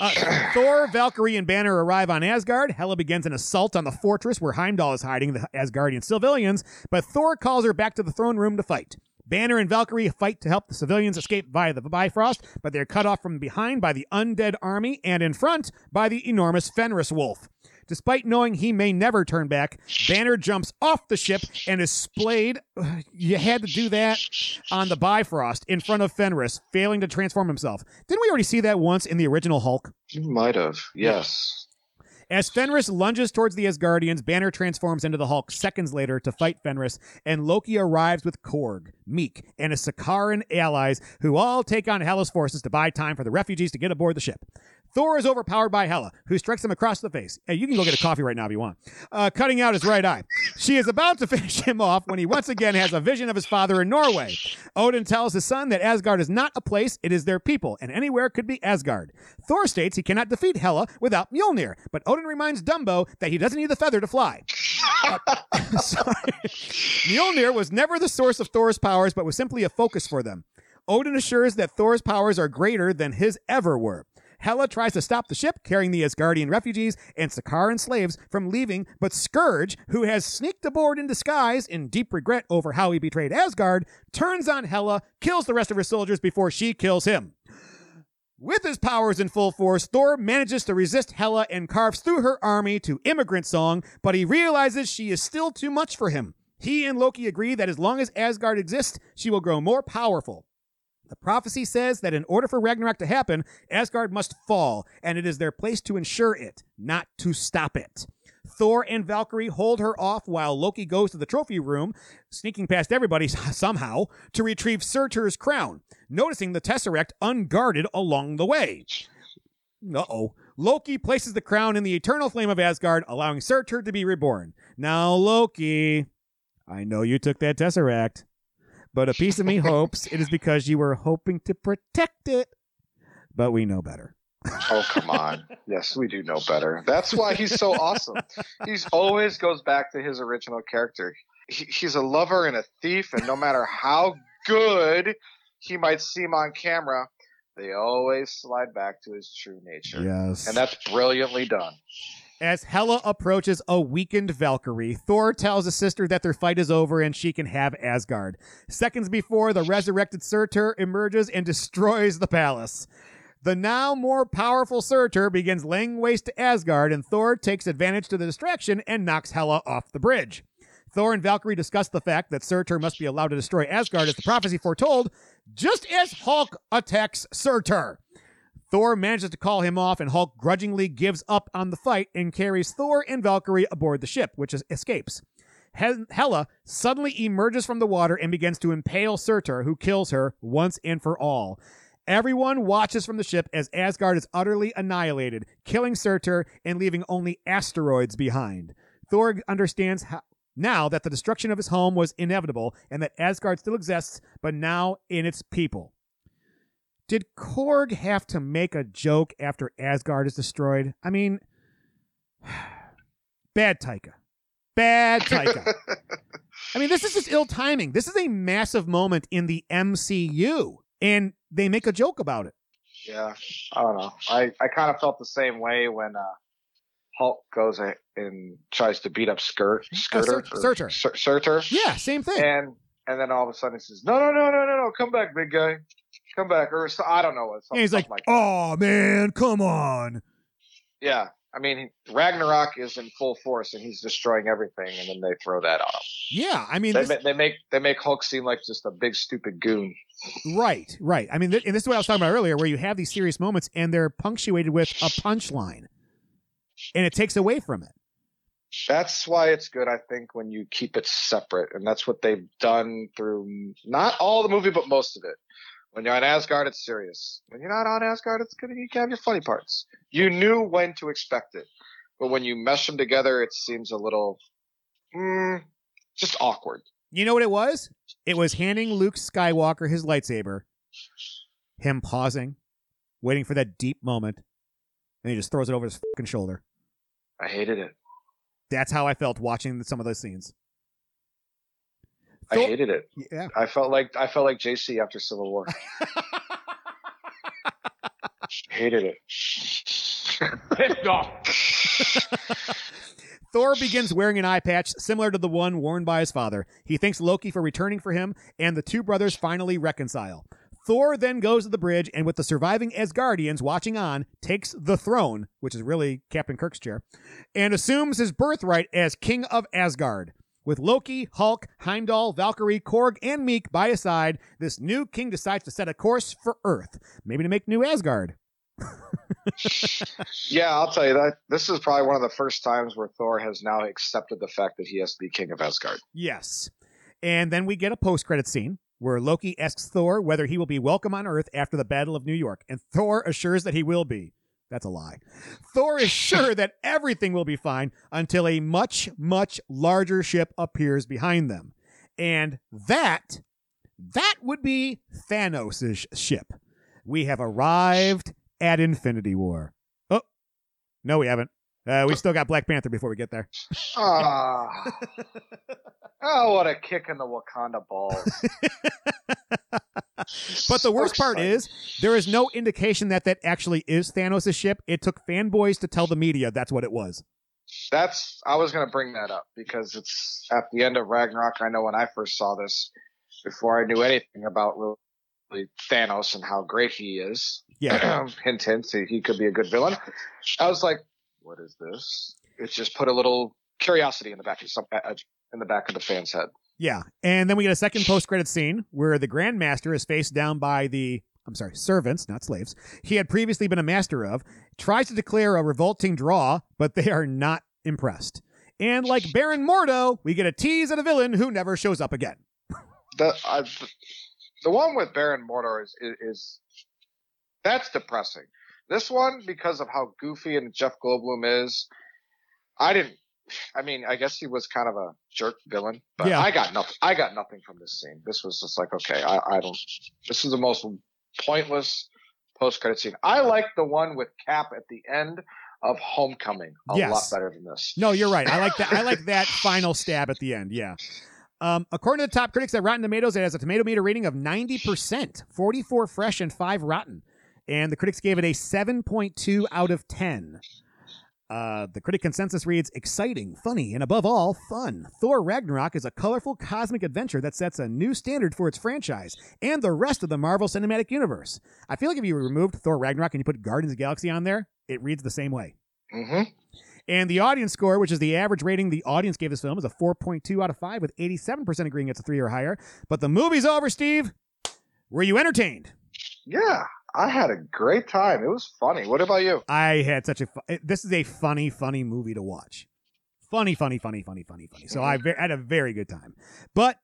Uh, Thor, Valkyrie, and Banner arrive on Asgard. Hela begins an assault on the fortress where Heimdall is hiding the Asgardian civilians, but Thor calls her back to the throne room to fight. Banner and Valkyrie fight to help the civilians escape via the Bifrost, but they're cut off from behind by the undead army and in front by the enormous Fenris wolf. Despite knowing he may never turn back, Banner jumps off the ship and is splayed. You had to do that on the Bifrost in front of Fenris, failing to transform himself. Didn't we already see that once in the original Hulk? You might have. Yes. As Fenris lunges towards the Asgardians, Banner transforms into the Hulk seconds later to fight Fenris, and Loki arrives with Korg, Miek, and his Sakaaran allies, who all take on Hela's forces to buy time for the refugees to get aboard the ship. Thor is overpowered by Hela, who strikes him across the face. Hey, you can go get a coffee right now if you want. Uh, cutting out his right eye. She is about to finish him off when he once again has a vision of his father in Norway. Odin tells his son that Asgard is not a place, it is their people, and anywhere could be Asgard. Thor states he cannot defeat Hela without Mjolnir, but Odin reminds Dumbo that he doesn't need the feather to fly. Uh, sorry. Mjolnir was never the source of Thor's powers, but was simply a focus for them. Odin assures that Thor's powers are greater than his ever were. Hela tries to stop the ship carrying the Asgardian refugees and Sakaaran slaves from leaving, but Skurge, who has sneaked aboard in disguise in deep regret over how he betrayed Asgard, turns on Hela, kills the rest of her soldiers before she kills him. With his powers in full force, Thor manages to resist Hela and carves through her army to Immigrant Song, but he realizes she is still too much for him. He and Loki agree that as long as Asgard exists, she will grow more powerful. The prophecy says that in order for Ragnarok to happen, Asgard must fall, and it is their place to ensure it, not to stop it. Thor and Valkyrie hold her off while Loki goes to the trophy room, sneaking past everybody somehow, to retrieve Surtur's crown, noticing the Tesseract unguarded along the way. Uh oh. Loki places the crown in the eternal flame of Asgard, allowing Surtur to be reborn. Now, Loki, I know you took that Tesseract, but a piece of me hopes it is because you were hoping to protect it. But we know better. Oh come on. yes, we do know better. That's why he's so awesome. He's always goes back to his original character. He, he's a lover and a thief, and no matter how good he might seem on camera, they always slide back to his true nature. Yes. And that's brilliantly done. As Hela approaches a weakened Valkyrie, Thor tells his sister that their fight is over and she can have Asgard. Seconds before, the resurrected Surtur emerges and destroys the palace. The now more powerful Surtur begins laying waste to Asgard, and Thor takes advantage to the distraction and knocks Hela off the bridge. Thor and Valkyrie discuss the fact that Surtur must be allowed to destroy Asgard as the prophecy foretold, just as Hulk attacks Surtur. Thor manages to call him off, and Hulk grudgingly gives up on the fight and carries Thor and Valkyrie aboard the ship, which is, escapes. He- Hela suddenly emerges from the water and begins to impale Surtur, who kills her once and for all. Everyone watches from the ship as Asgard is utterly annihilated, killing Surtur and leaving only asteroids behind. Thor understands how, now that the destruction of his home was inevitable and that Asgard still exists, but now in its people. Did Korg have to make a joke after Asgard is destroyed? I mean, bad Taika. Bad Taika. I mean, this is just ill timing. This is a massive moment in the MCU, and they make a joke about it. Yeah, I don't know. I, I kind of felt the same way when uh, Hulk goes and tries to beat up Skirt, Skirter, Sur- Surtur. Surtur, Yeah, same thing. and and then all of a sudden he says, "No, no, no, no, no, no, come back, big guy, come back," or so, I don't know what. And he's like, something that. "Oh man, come on." yeah, I mean, Ragnarok is in full force and he's destroying everything, and then they throw that on him. Yeah, I mean, They, this- they make they make Hulk seem like just a big stupid goon. right, right. I mean, th- and this is what I was talking about earlier, where you have these serious moments and they're punctuated with a punchline, and it takes away from it. That's why it's good, I think, when you keep it separate, and that's what they've done through not all the movie, but most of it. When you're on Asgard, it's serious. When you're not on Asgard, it's gonna you can have your funny parts. You knew when to expect it, but when you mesh them together, it seems a little, mm, just awkward. You know what it was? It was handing Luke Skywalker his lightsaber, him pausing, waiting for that deep moment, and he just throws it over his fucking shoulder. I hated it. That's how I felt watching some of those scenes. I hated it. Yeah. I felt like I felt like JC after Civil War. hated it. Pissed off. Thor begins wearing an eye patch similar to the one worn by his father. He thanks Loki for returning for him, and the two brothers finally reconcile. Thor then goes to the bridge and, with the surviving Asgardians watching on, takes the throne, which is really Captain Kirk's chair, and assumes his birthright as King of Asgard. With Loki, Hulk, Heimdall, Valkyrie, Korg, and Miek by his side, this new king decides to set a course for Earth, maybe to make new Asgard. Yeah, I'll tell you that this is probably one of the first times where Thor has now accepted the fact that he has to be king of Asgard. Yes. And then we get a post credit scene where Loki asks Thor whether he will be welcome on Earth after the Battle of New York, and Thor assures that he will be. That's a lie. Thor is sure that everything will be fine until a much, much larger ship appears behind them. And that, that would be Thanos' ship. We have arrived at Infinity War. Oh, no, we haven't. Uh, we still got Black Panther before we get there. Ah. oh, what a kick in the Wakanda balls. But the worst part is there is no indication that that actually is Thanos' ship. It took fanboys to tell the media that's what it was. That's I was going to bring that up because it's at the end of Ragnarok. I know when I first saw this, before I knew anything about really Thanos and how great he is. Yeah. hint, hint. He could be a good villain. I was like, "What is this?" It's just put a little curiosity in the back of some uh, in the back of the fan's head. Yeah. And then we get a second post credit scene where the Grandmaster is faced down by the I'm sorry, servants, not slaves, he had previously been a master of, tries to declare a revolting draw, but they are not impressed. And like Baron Mordo, we get a tease at a villain who never shows up again. The uh, the- one with Baron Mordor is, is is that's depressing. This one, because of how goofy and Jeff Goldblum is, I didn't. I mean, I guess he was kind of a jerk villain, but Yeah. I got nothing. I got nothing from this scene. This was just like, okay, I, I don't. This is the most pointless post credit scene. I like the one with Cap at the end of Homecoming a Yes. lot better than this. No, you're right. I like that. I like that final stab at the end. Yeah. Um, according to the top critics at Rotten Tomatoes, it has a tomato meter rating of 90%, 44 fresh and 5 rotten. And the critics gave it a 7.2 out of 10. Uh, the critic consensus reads exciting, funny, and above all, fun. Thor Ragnarok is a colorful cosmic adventure that sets a new standard for its franchise and the rest of the Marvel Cinematic Universe. I feel like if you removed Thor Ragnarok and you put Guardians of the Galaxy on there, it reads the same way. Mm-hmm. And the audience score, which is the average rating the audience gave this film, is a 4.2 out of 5, with 87% agreeing it's a 3 or higher. But the movie's over, Steve. Were you entertained? Yeah, I had a great time. It was funny. What about you? I had such a. Fu- this is a funny, funny movie to watch. Funny, funny, funny, funny, funny, funny. So I ve- had a very good time. But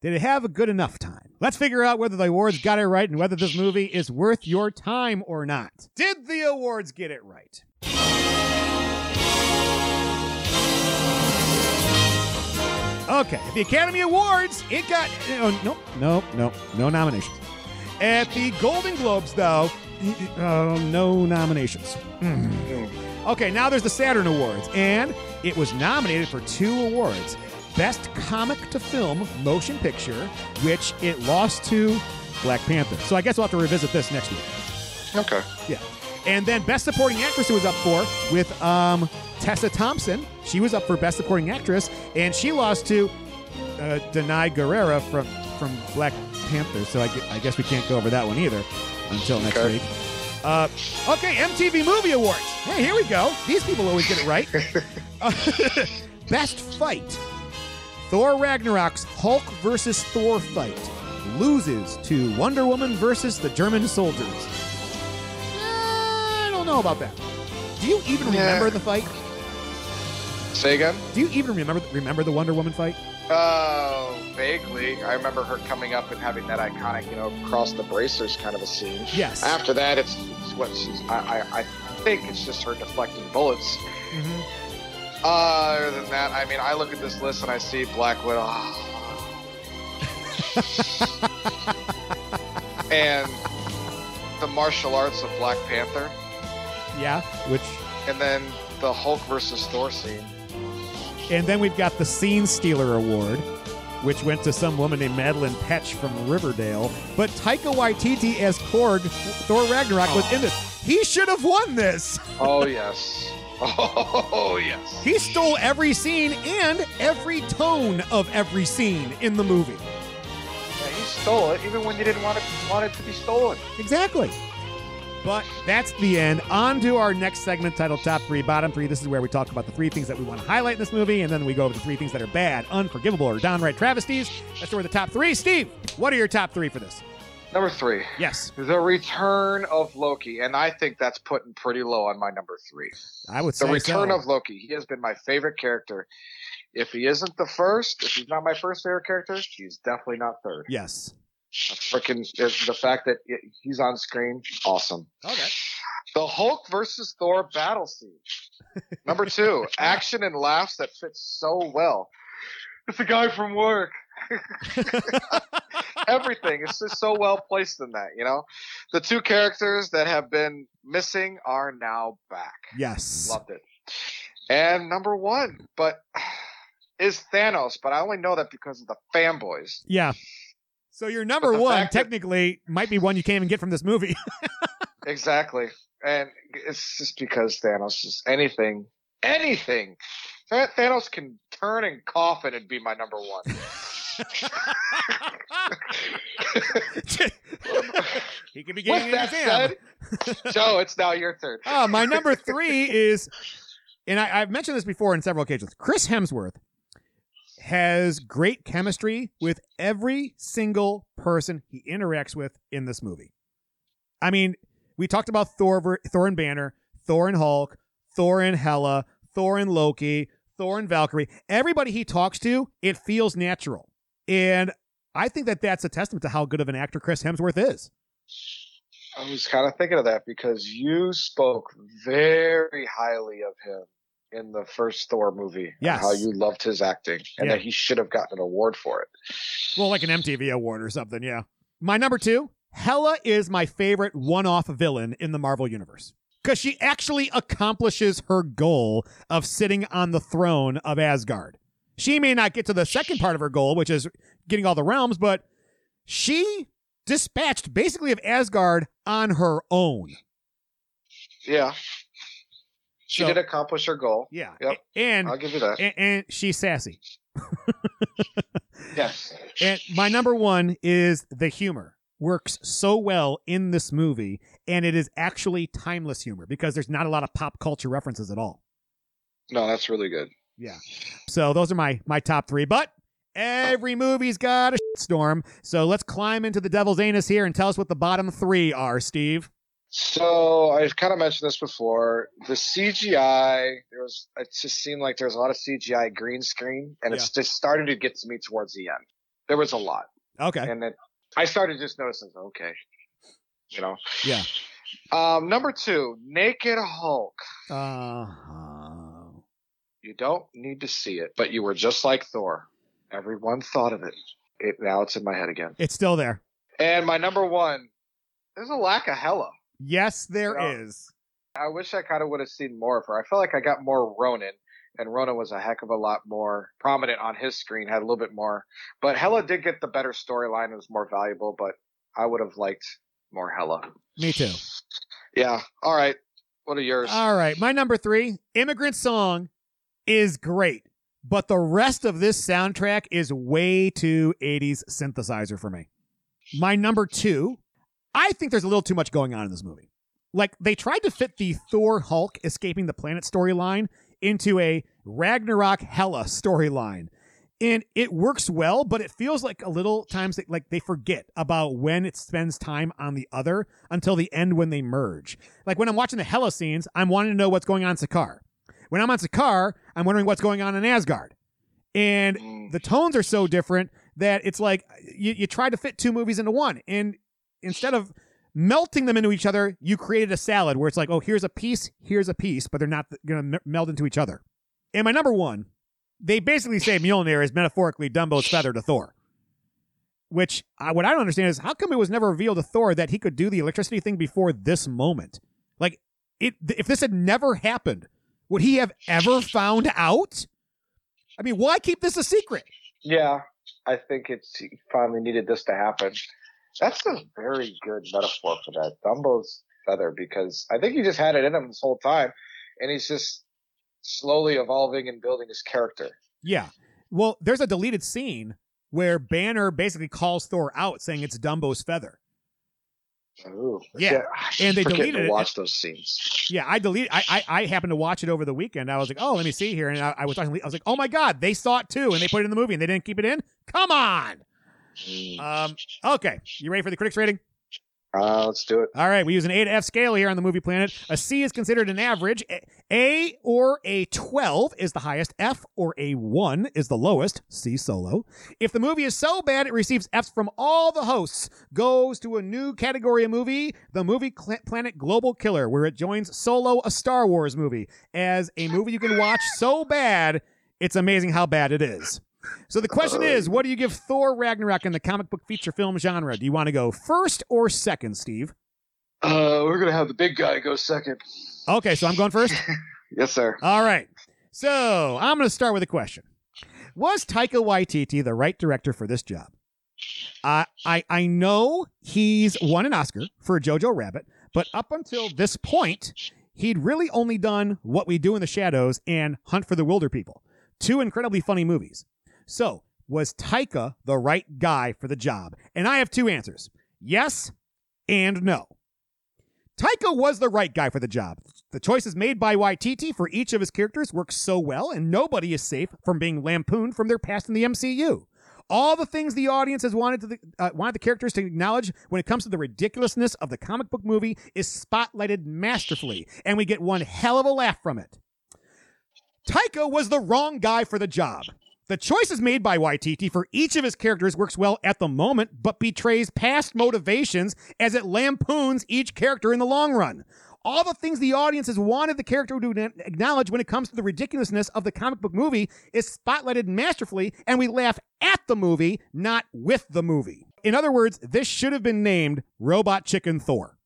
did it have a good enough time? Let's figure out whether the awards got it right and whether this movie is worth your time or not. Did the awards get it right? Okay, the Academy Awards, it got oh, no, no, no, no nominations. At the Golden Globes, though, uh, no nominations. Mm. Okay, now there's the Saturn Awards, and it was nominated for two awards: Best Comic to Film Motion Picture, which it lost to Black Panther. So I guess we'll have to revisit this next week. Okay. Yeah. And then Best Supporting Actress who was up for with um, Tessa Thompson. She was up for Best Supporting Actress, and she lost to uh, Danai Gurira from from Black Panther. So I, I guess we can't go over that one either until next Okay. week. Uh, okay, MTV Movie Awards. Hey, here we go. These people always get it right. Uh, best fight. Thor Ragnarok's Hulk versus Thor fight loses to Wonder Woman versus the German soldiers. I don't know about that. Do you even Yeah. remember the fight? Say again? Do you even remember remember the Wonder Woman fight? Oh, vaguely. I remember her coming up and having that iconic, you know, cross the bracers kind of a scene. Yes. After that, it's, it's what she's. I, I, I think it's just her deflecting bullets. Mhm. Uh, other than that, I mean, I look at this list and I see Black Widow. and the martial arts of Black Panther. Yeah, which And then the Hulk versus Thor scene. And then we've got the Scene Stealer Award, which went to some woman named Madelaine Petsch from Riverdale. But Taika Waititi as Korg, Thor Ragnarok was in this. He should have won this. Oh, yes. Oh, yes. He stole every scene and every tone of every scene in the movie. Yeah, he stole it even when you didn't want it, want it to be stolen. Exactly. But that's the end. On to our next segment titled Top Three, Bottom Three. This is where we talk about the three things that we want to highlight in this movie, and then we go over the three things that are bad, unforgivable, or downright travesties. That's where the top three. Steve, what are your top three for this? Number three, Yes, the return of Loki, and I think that's putting pretty low on my number three. I would The say the return so. of Loki. He has been my favorite character. If he isn't the first, if he's not my first favorite character, he's definitely not third. yes. Freaking the fact that it- he's on screen, awesome. Okay. The Hulk versus Thor battle scene. Number two, action and laughs that fit so well. It's a guy from work. Everything is just so well placed in that, you know. The two characters that have been missing are now back. Yes. Loved it. And number one, but is Thanos, but I only know that because of the fanboys. Yeah. So your number one fact that- technically might be one you can't even get from this movie. Exactly. And it's just because Thanos is anything, anything. Thanos can turn and cough and it'd be my number one. he could be getting that said, Joe, it's now your turn. Oh, my number three is, and I, I've mentioned this before in several occasions. Chris Hemsworth has great chemistry with every single person he interacts with in this movie. I mean, we talked about Thor, Thor and Banner, Thor and Hulk, Thor and Hela, Thor and Loki, Thor and Valkyrie. Everybody he talks to, it feels natural, and I think that that's a testament to how good of an actor Chris Hemsworth is. I was kind of thinking of that because you spoke very highly of him in the first Thor movie. Yes. How you loved his acting and Yeah. that he should have gotten an award for it. Well, like an MTV award or something, yeah. My number two, Hela is my favorite one off villain in the Marvel Universe. Because she actually accomplishes her goal of sitting on the throne of Asgard. She may not get to the second part of her goal, which is getting all the realms, but she dispatched basically of Asgard on her own. Yeah. She So- did accomplish her goal. Yeah. Yep. And, I'll give you that. and, and she's sassy. yes. And my number one is the humor. Works so well in this movie, and it is actually timeless humor because there's not a lot of pop culture references at all. No, that's really good. Yeah. So those are my my top three. But every movie's got a storm. So let's climb into the devil's anus here and tell us what the bottom three are, Steve. So I've kind of mentioned this before. The CGI, there was it just seemed like there was a lot of CGI green screen, and it's just started to get to me towards the end. There was a lot, Okay. and then I started just noticing, okay, you know. Yeah. Um, number two, Naked Hulk. Uh, You don't need to see it, but you were just like Thor. Everyone thought of it. It now it's in my head again. it's still there. And my number one, there's a lack of Hela. Yes, there is. I wish I kind of would have seen more of her. I felt like I got more Ronan, and Ronan was a heck of a lot more prominent on his screen, had a little bit more. But Hela mm-hmm. did get the better storyline, it was more valuable, but I would have liked more Hela. Me too. Yeah. All right. What are yours? All right, my number three, Immigrant Song, is great, but the rest of this soundtrack is way too 80s synthesizer for me. My number two, I think there's a little too much going on in this movie. Like they tried to fit the Thor Hulk escaping the planet storyline into a Ragnarok Hela storyline. And it works well, but it feels like a little times that, like they forget about when it spends time on the other until the end when they merge. Like when I'm watching the Hela scenes, I'm wanting to know what's going on in Sakaar. When I'm on Sakaar, I'm wondering what's going on in Asgard. And mm. the tones are so different that it's like you, you try to fit two movies into one. And instead of melting them into each other, you created a salad where it's like, oh, here's a piece, here's a piece, but they're not going to meld into each other. And my number one, they basically say Mjolnir is metaphorically Dumbo's feather to Thor. Which uh, what I don't understand is how come it was never revealed to Thor that he could do the electricity thing before this moment? Like, it if this had never happened, would he have ever found out? I mean, why keep this a secret? Yeah, I think it's he finally needed this to happen. That's a very good metaphor for that Dumbo's feather because I think he just had it in him this whole time, and he's just slowly evolving and building his character. Yeah. Well, there's a deleted scene where Banner basically calls Thor out saying it's Dumbo's feather. Ooh, Yeah, and they deleted to it. watch those scenes. Yeah, I deleted. I, I I happened to watch it over the weekend. I was like, oh, let me see here, and I, I was talking. I was like, oh my god, they saw it too, and they put it in the movie, and they didn't keep it in. Come on. Um. Okay, you ready for the critics rating? Uh, let's do it. All right, we use an A to F scale here on the movie planet. A C is considered an average. A- or a 12 is the highest. F or a 1 is the lowest. C solo. If the movie is so bad it receives Fs from all the hosts, goes to a new category of movie, the movie Cl- Planet Global Killer, where it joins Solo, a Star Wars movie, as a movie you can watch so bad, it's amazing how bad it is. So the question is, what do you give Thor Ragnarok in the comic book feature film genre? Do you want to go first or second, Steve? Uh, we're gonna have the big guy go second. Okay, so I'm going first. Yes, sir. All right. So I'm going to start with a question. Was Taika Waititi the right director for this job? I I I know he's won an Oscar for Jojo Rabbit, but up until this point, he'd really only done What We Do in the Shadows and Hunt for the Wilderpeople, two incredibly funny movies. So was Taika the right guy for the job? And I have two answers: yes and no. Taika was the right guy for the job. The choices made by Waititi for each of his characters work so well, and nobody is safe from being lampooned from their past in the MCU. All the things the audience has wanted to the, uh, wanted the characters to acknowledge when it comes to the ridiculousness of the comic book movie is spotlighted masterfully, and we get one hell of a laugh from it. Taika was the wrong guy for the job. The choices made by Waititi for each of his characters works well at the moment, but betrays past motivations as it lampoons each character in the long run. All the things the audience has wanted the character to acknowledge when it comes to the ridiculousness of the comic book movie is spotlighted masterfully, and we laugh at the movie, not with the movie. In other words, this should have been named Robot Chicken Thor.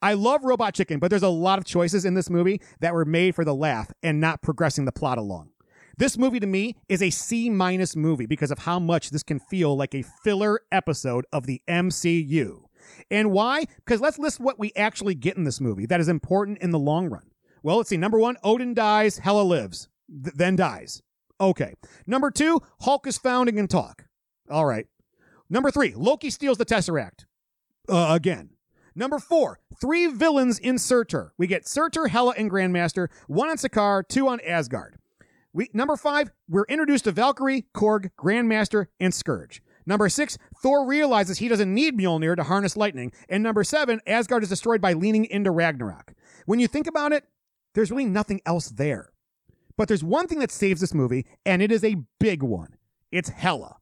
I love Robot Chicken, but there's a lot of choices in this movie that were made for the laugh and not progressing the plot along. This movie to me is a C minus movie because of how much this can feel like a filler episode of the MCU. And why? Because let's list what we actually get in this movie that is important in the long run. Well, let's see. Number one, Odin dies, Hela lives, th- then dies. Okay. Number two, Hulk is found and can talk. All right. Number three, Loki steals the Tesseract. Uh, again. Number four, three villains in Surtur. We get Surtur, Hela, and Grandmaster, one on Sakaar, two on Asgard. We, number five, we're introduced to Valkyrie, Korg, Grandmaster, and Skurge. Number six, Thor realizes he doesn't need Mjolnir to harness lightning. And number seven, Asgard is destroyed by leaning into Ragnarok. When you think about it, there's really nothing else there. But there's one thing that saves this movie, and it is a big one. It's Hela.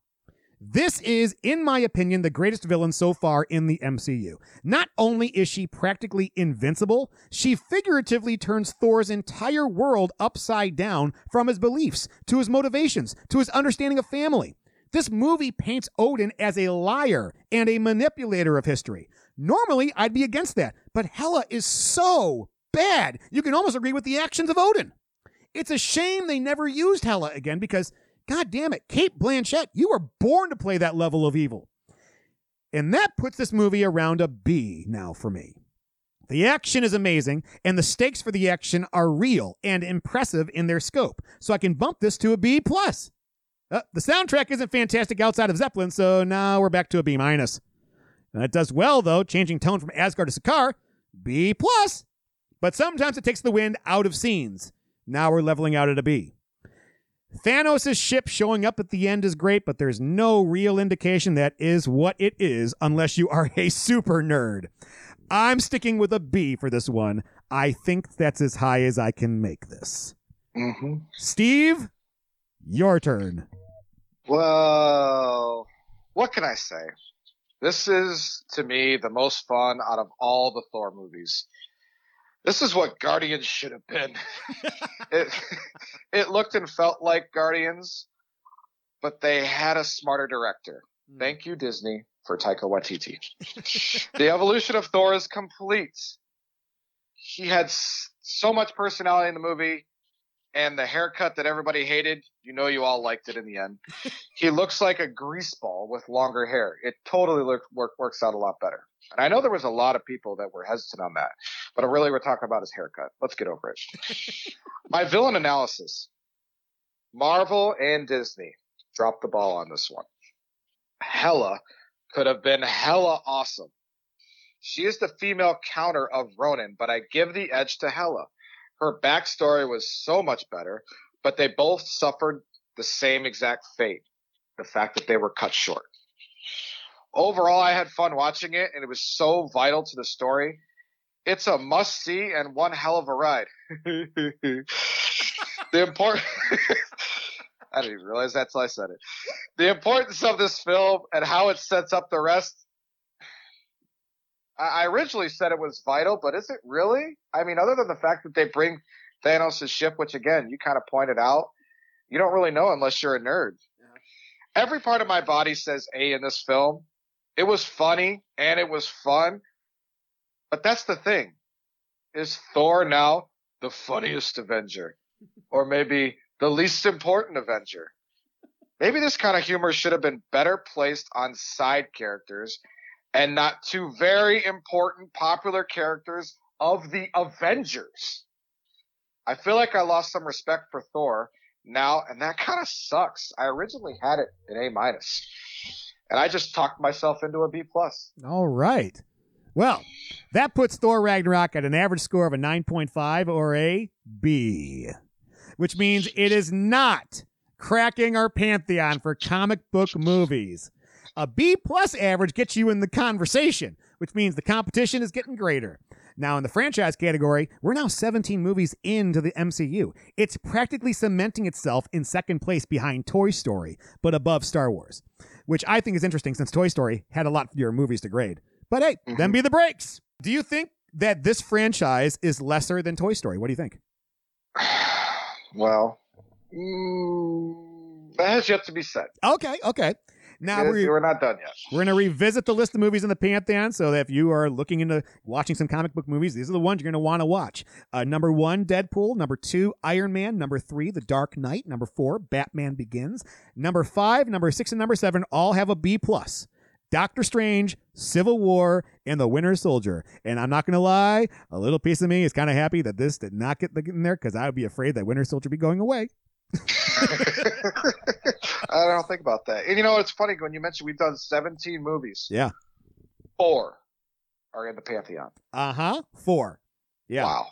This is, in my opinion, the greatest villain so far in the MCU. Not only is she practically invincible, she figuratively turns Thor's entire world upside down from his beliefs, to his motivations, to his understanding of family. This movie paints Odin as a liar and a manipulator of history. Normally, I'd be against that, but Hela is so bad, you can almost agree with the actions of Odin. It's a shame they never used Hela again because, god damn it, Cate Blanchett, you were born to play that level of evil. And that puts this movie around a B now for me. The action is amazing, and the stakes for the action are real and impressive in their scope. So I can bump this to a B plus. Uh, the soundtrack isn't fantastic outside of Zeppelin, so now we're back to a B minus. It does well though, changing tone from Asgard to Sakaar, B plus. But sometimes it takes the wind out of scenes. Now we're leveling out at a B. Thanos' ship showing up at the end is great, but there's no real indication that is what it is unless you are a super nerd. I'm sticking with a B for this one. I think that's as high as I can make this. Mm-hmm. Steve, your turn. Well, what can I say? This is, to me, the most fun out of all the Thor movies. This is what Guardians should have been. it, it looked and felt like Guardians, but they had a smarter director. Hmm. Thank you, Disney, for Taika Waititi. the evolution of Thor is complete. He had s- so much personality in the movie, and the haircut that everybody hated, you know, you all liked it in the end. he looks like a grease ball with longer hair. It totally look, work, works out a lot better. And I know there was a lot of people that were hesitant on that, but really we're talking about his haircut. Let's get over it. My villain analysis. Marvel and Disney dropped the ball on this one. Hela could have been hella awesome. She is the female counter of Ronan, but I give the edge to Hela. Her backstory was so much better, but they both suffered the same exact fate. The fact that they were cut short. Overall, I had fun watching it and it was so vital to the story. It's a must see and one hell of a ride. the important, I didn't even realize that till I said it. The importance of this film and how it sets up the rest I I originally said it was vital, but is it really? I mean, other than the fact that they bring Thanos' ship, which again, you kind of pointed out, you don't really know unless you're a nerd. Every part of my body says A in this film. It was funny and it was fun. But that's the thing. Is Thor now the funniest Avenger? Or maybe the least important Avenger? Maybe this kind of humor should have been better placed on side characters and not two very important popular characters of the Avengers. I feel like I lost some respect for Thor now, and that kind of sucks. I originally had it an A minus, and I just talked myself into a B plus. All right. Well, that puts Thor Ragnarok at an average score of a 9.5 or a B, which means it is not cracking our pantheon for comic book movies. A B plus average gets you in the conversation, which means the competition is getting greater. Now, in the franchise category, we're now 17 movies into the MCU. It's practically cementing itself in second place behind Toy Story, but above Star Wars, which I think is interesting since Toy Story had a lot fewer movies to grade. But hey, them be the breaks. Do you think that this franchise is lesser than Toy Story? What do you think? Well, mm, that has yet to be said. Okay, okay. Now We're- we're, we're not done yet. we're going to revisit the list of movies in the Pantheon so that if you are looking into watching some comic book movies, these are the ones you're going to want to watch. Uh, number one, Deadpool. Number two, Iron Man. Number three, The Dark Knight. Number four, Batman Begins. Number five, number six, and number seven all have a B plus. Doctor Strange, Civil War, and The Winter Soldier. And I'm not going to lie, a little piece of me is kind of happy that this did not get in there because I would be afraid that Winter Soldier would be going away. I don't think about that. And you know, it's funny when you mentioned we've done 17 movies. Yeah. Four are in the Pantheon. Uh huh. Four. Yeah. Wow.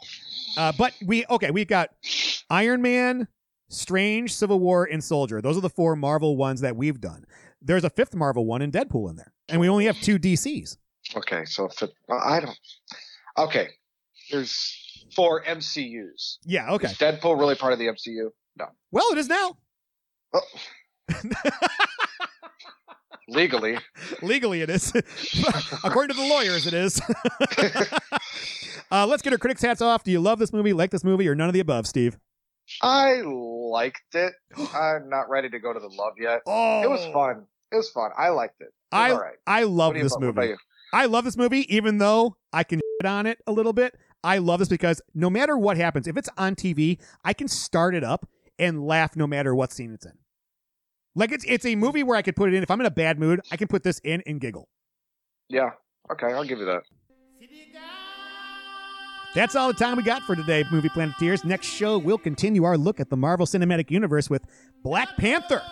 Uh, but we okay. We've got Iron Man, Strange, Civil War, and Soldier. Those are the four Marvel ones that we've done. There's a fifth Marvel one in Deadpool in there, and we only have two DCs. Okay, so if it, I don't. Okay, there's four MCUs. Yeah. Okay. Is Deadpool really part of the MCU? No. Well, it is now. Oh. Legally, Legally, it is. According to the lawyers, it is. uh, let's get our critics' hats off. Do you love this movie, like this movie, or none of the above, Steve? I liked it. I'm not ready to go to the love yet. Oh, It was oh. fun. It was fun. I liked it. It I all right. I love What do you- this about movie. I love this movie, even though I can shit on it a little bit. I love this because no matter what happens, if it's on TV, I can start it up and laugh no matter what scene it's in. Like it's it's a movie where I could put it in. If I'm in a bad mood, I can put this in and giggle. Yeah. Okay, I'll give you that. That's all the time we got for today, Movie Planeteers. Next show, we'll continue our look at the Marvel Cinematic Universe with Black Panther.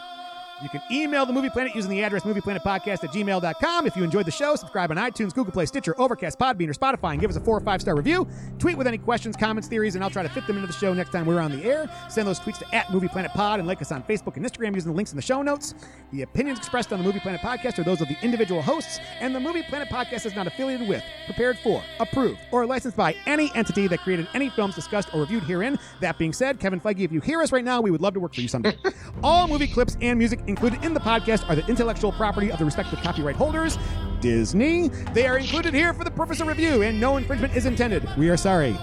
You can email the Movie Planet using the address movieplanetpodcast at gmail.com. If you enjoyed the show, subscribe on iTunes, Google Play, Stitcher, Overcast, Podbean, or Spotify, and give us a four or five star review. Tweet with any questions, comments, theories, and I'll try to fit them into the show next time we're on the air. Send those tweets to at Movie Planet Pod and like us on Facebook and Instagram using the links in the show notes. The opinions expressed on the Movie Planet podcast are those of the individual hosts, and the Movie Planet podcast is not affiliated with, prepared for, approved, or licensed by any entity that created any films discussed or reviewed herein. That being said, Kevin Feige, if you hear us right now, we would love to work for you someday. All movie clips and music included in the podcast are the intellectual property of the respective copyright holders. Disney. They are included here for the purpose of review, and no infringement is intended. We are sorry.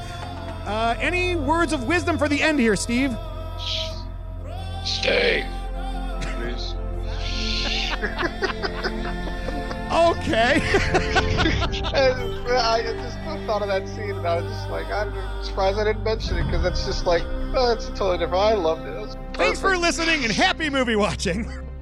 Uh, any words of wisdom for the end here, Steve? Stay. Please. Okay. And I just thought of that scene, and I was just like, I'm surprised I didn't mention it because it's just like, oh, it's totally different. I loved it. Thanks for listening and happy movie watching.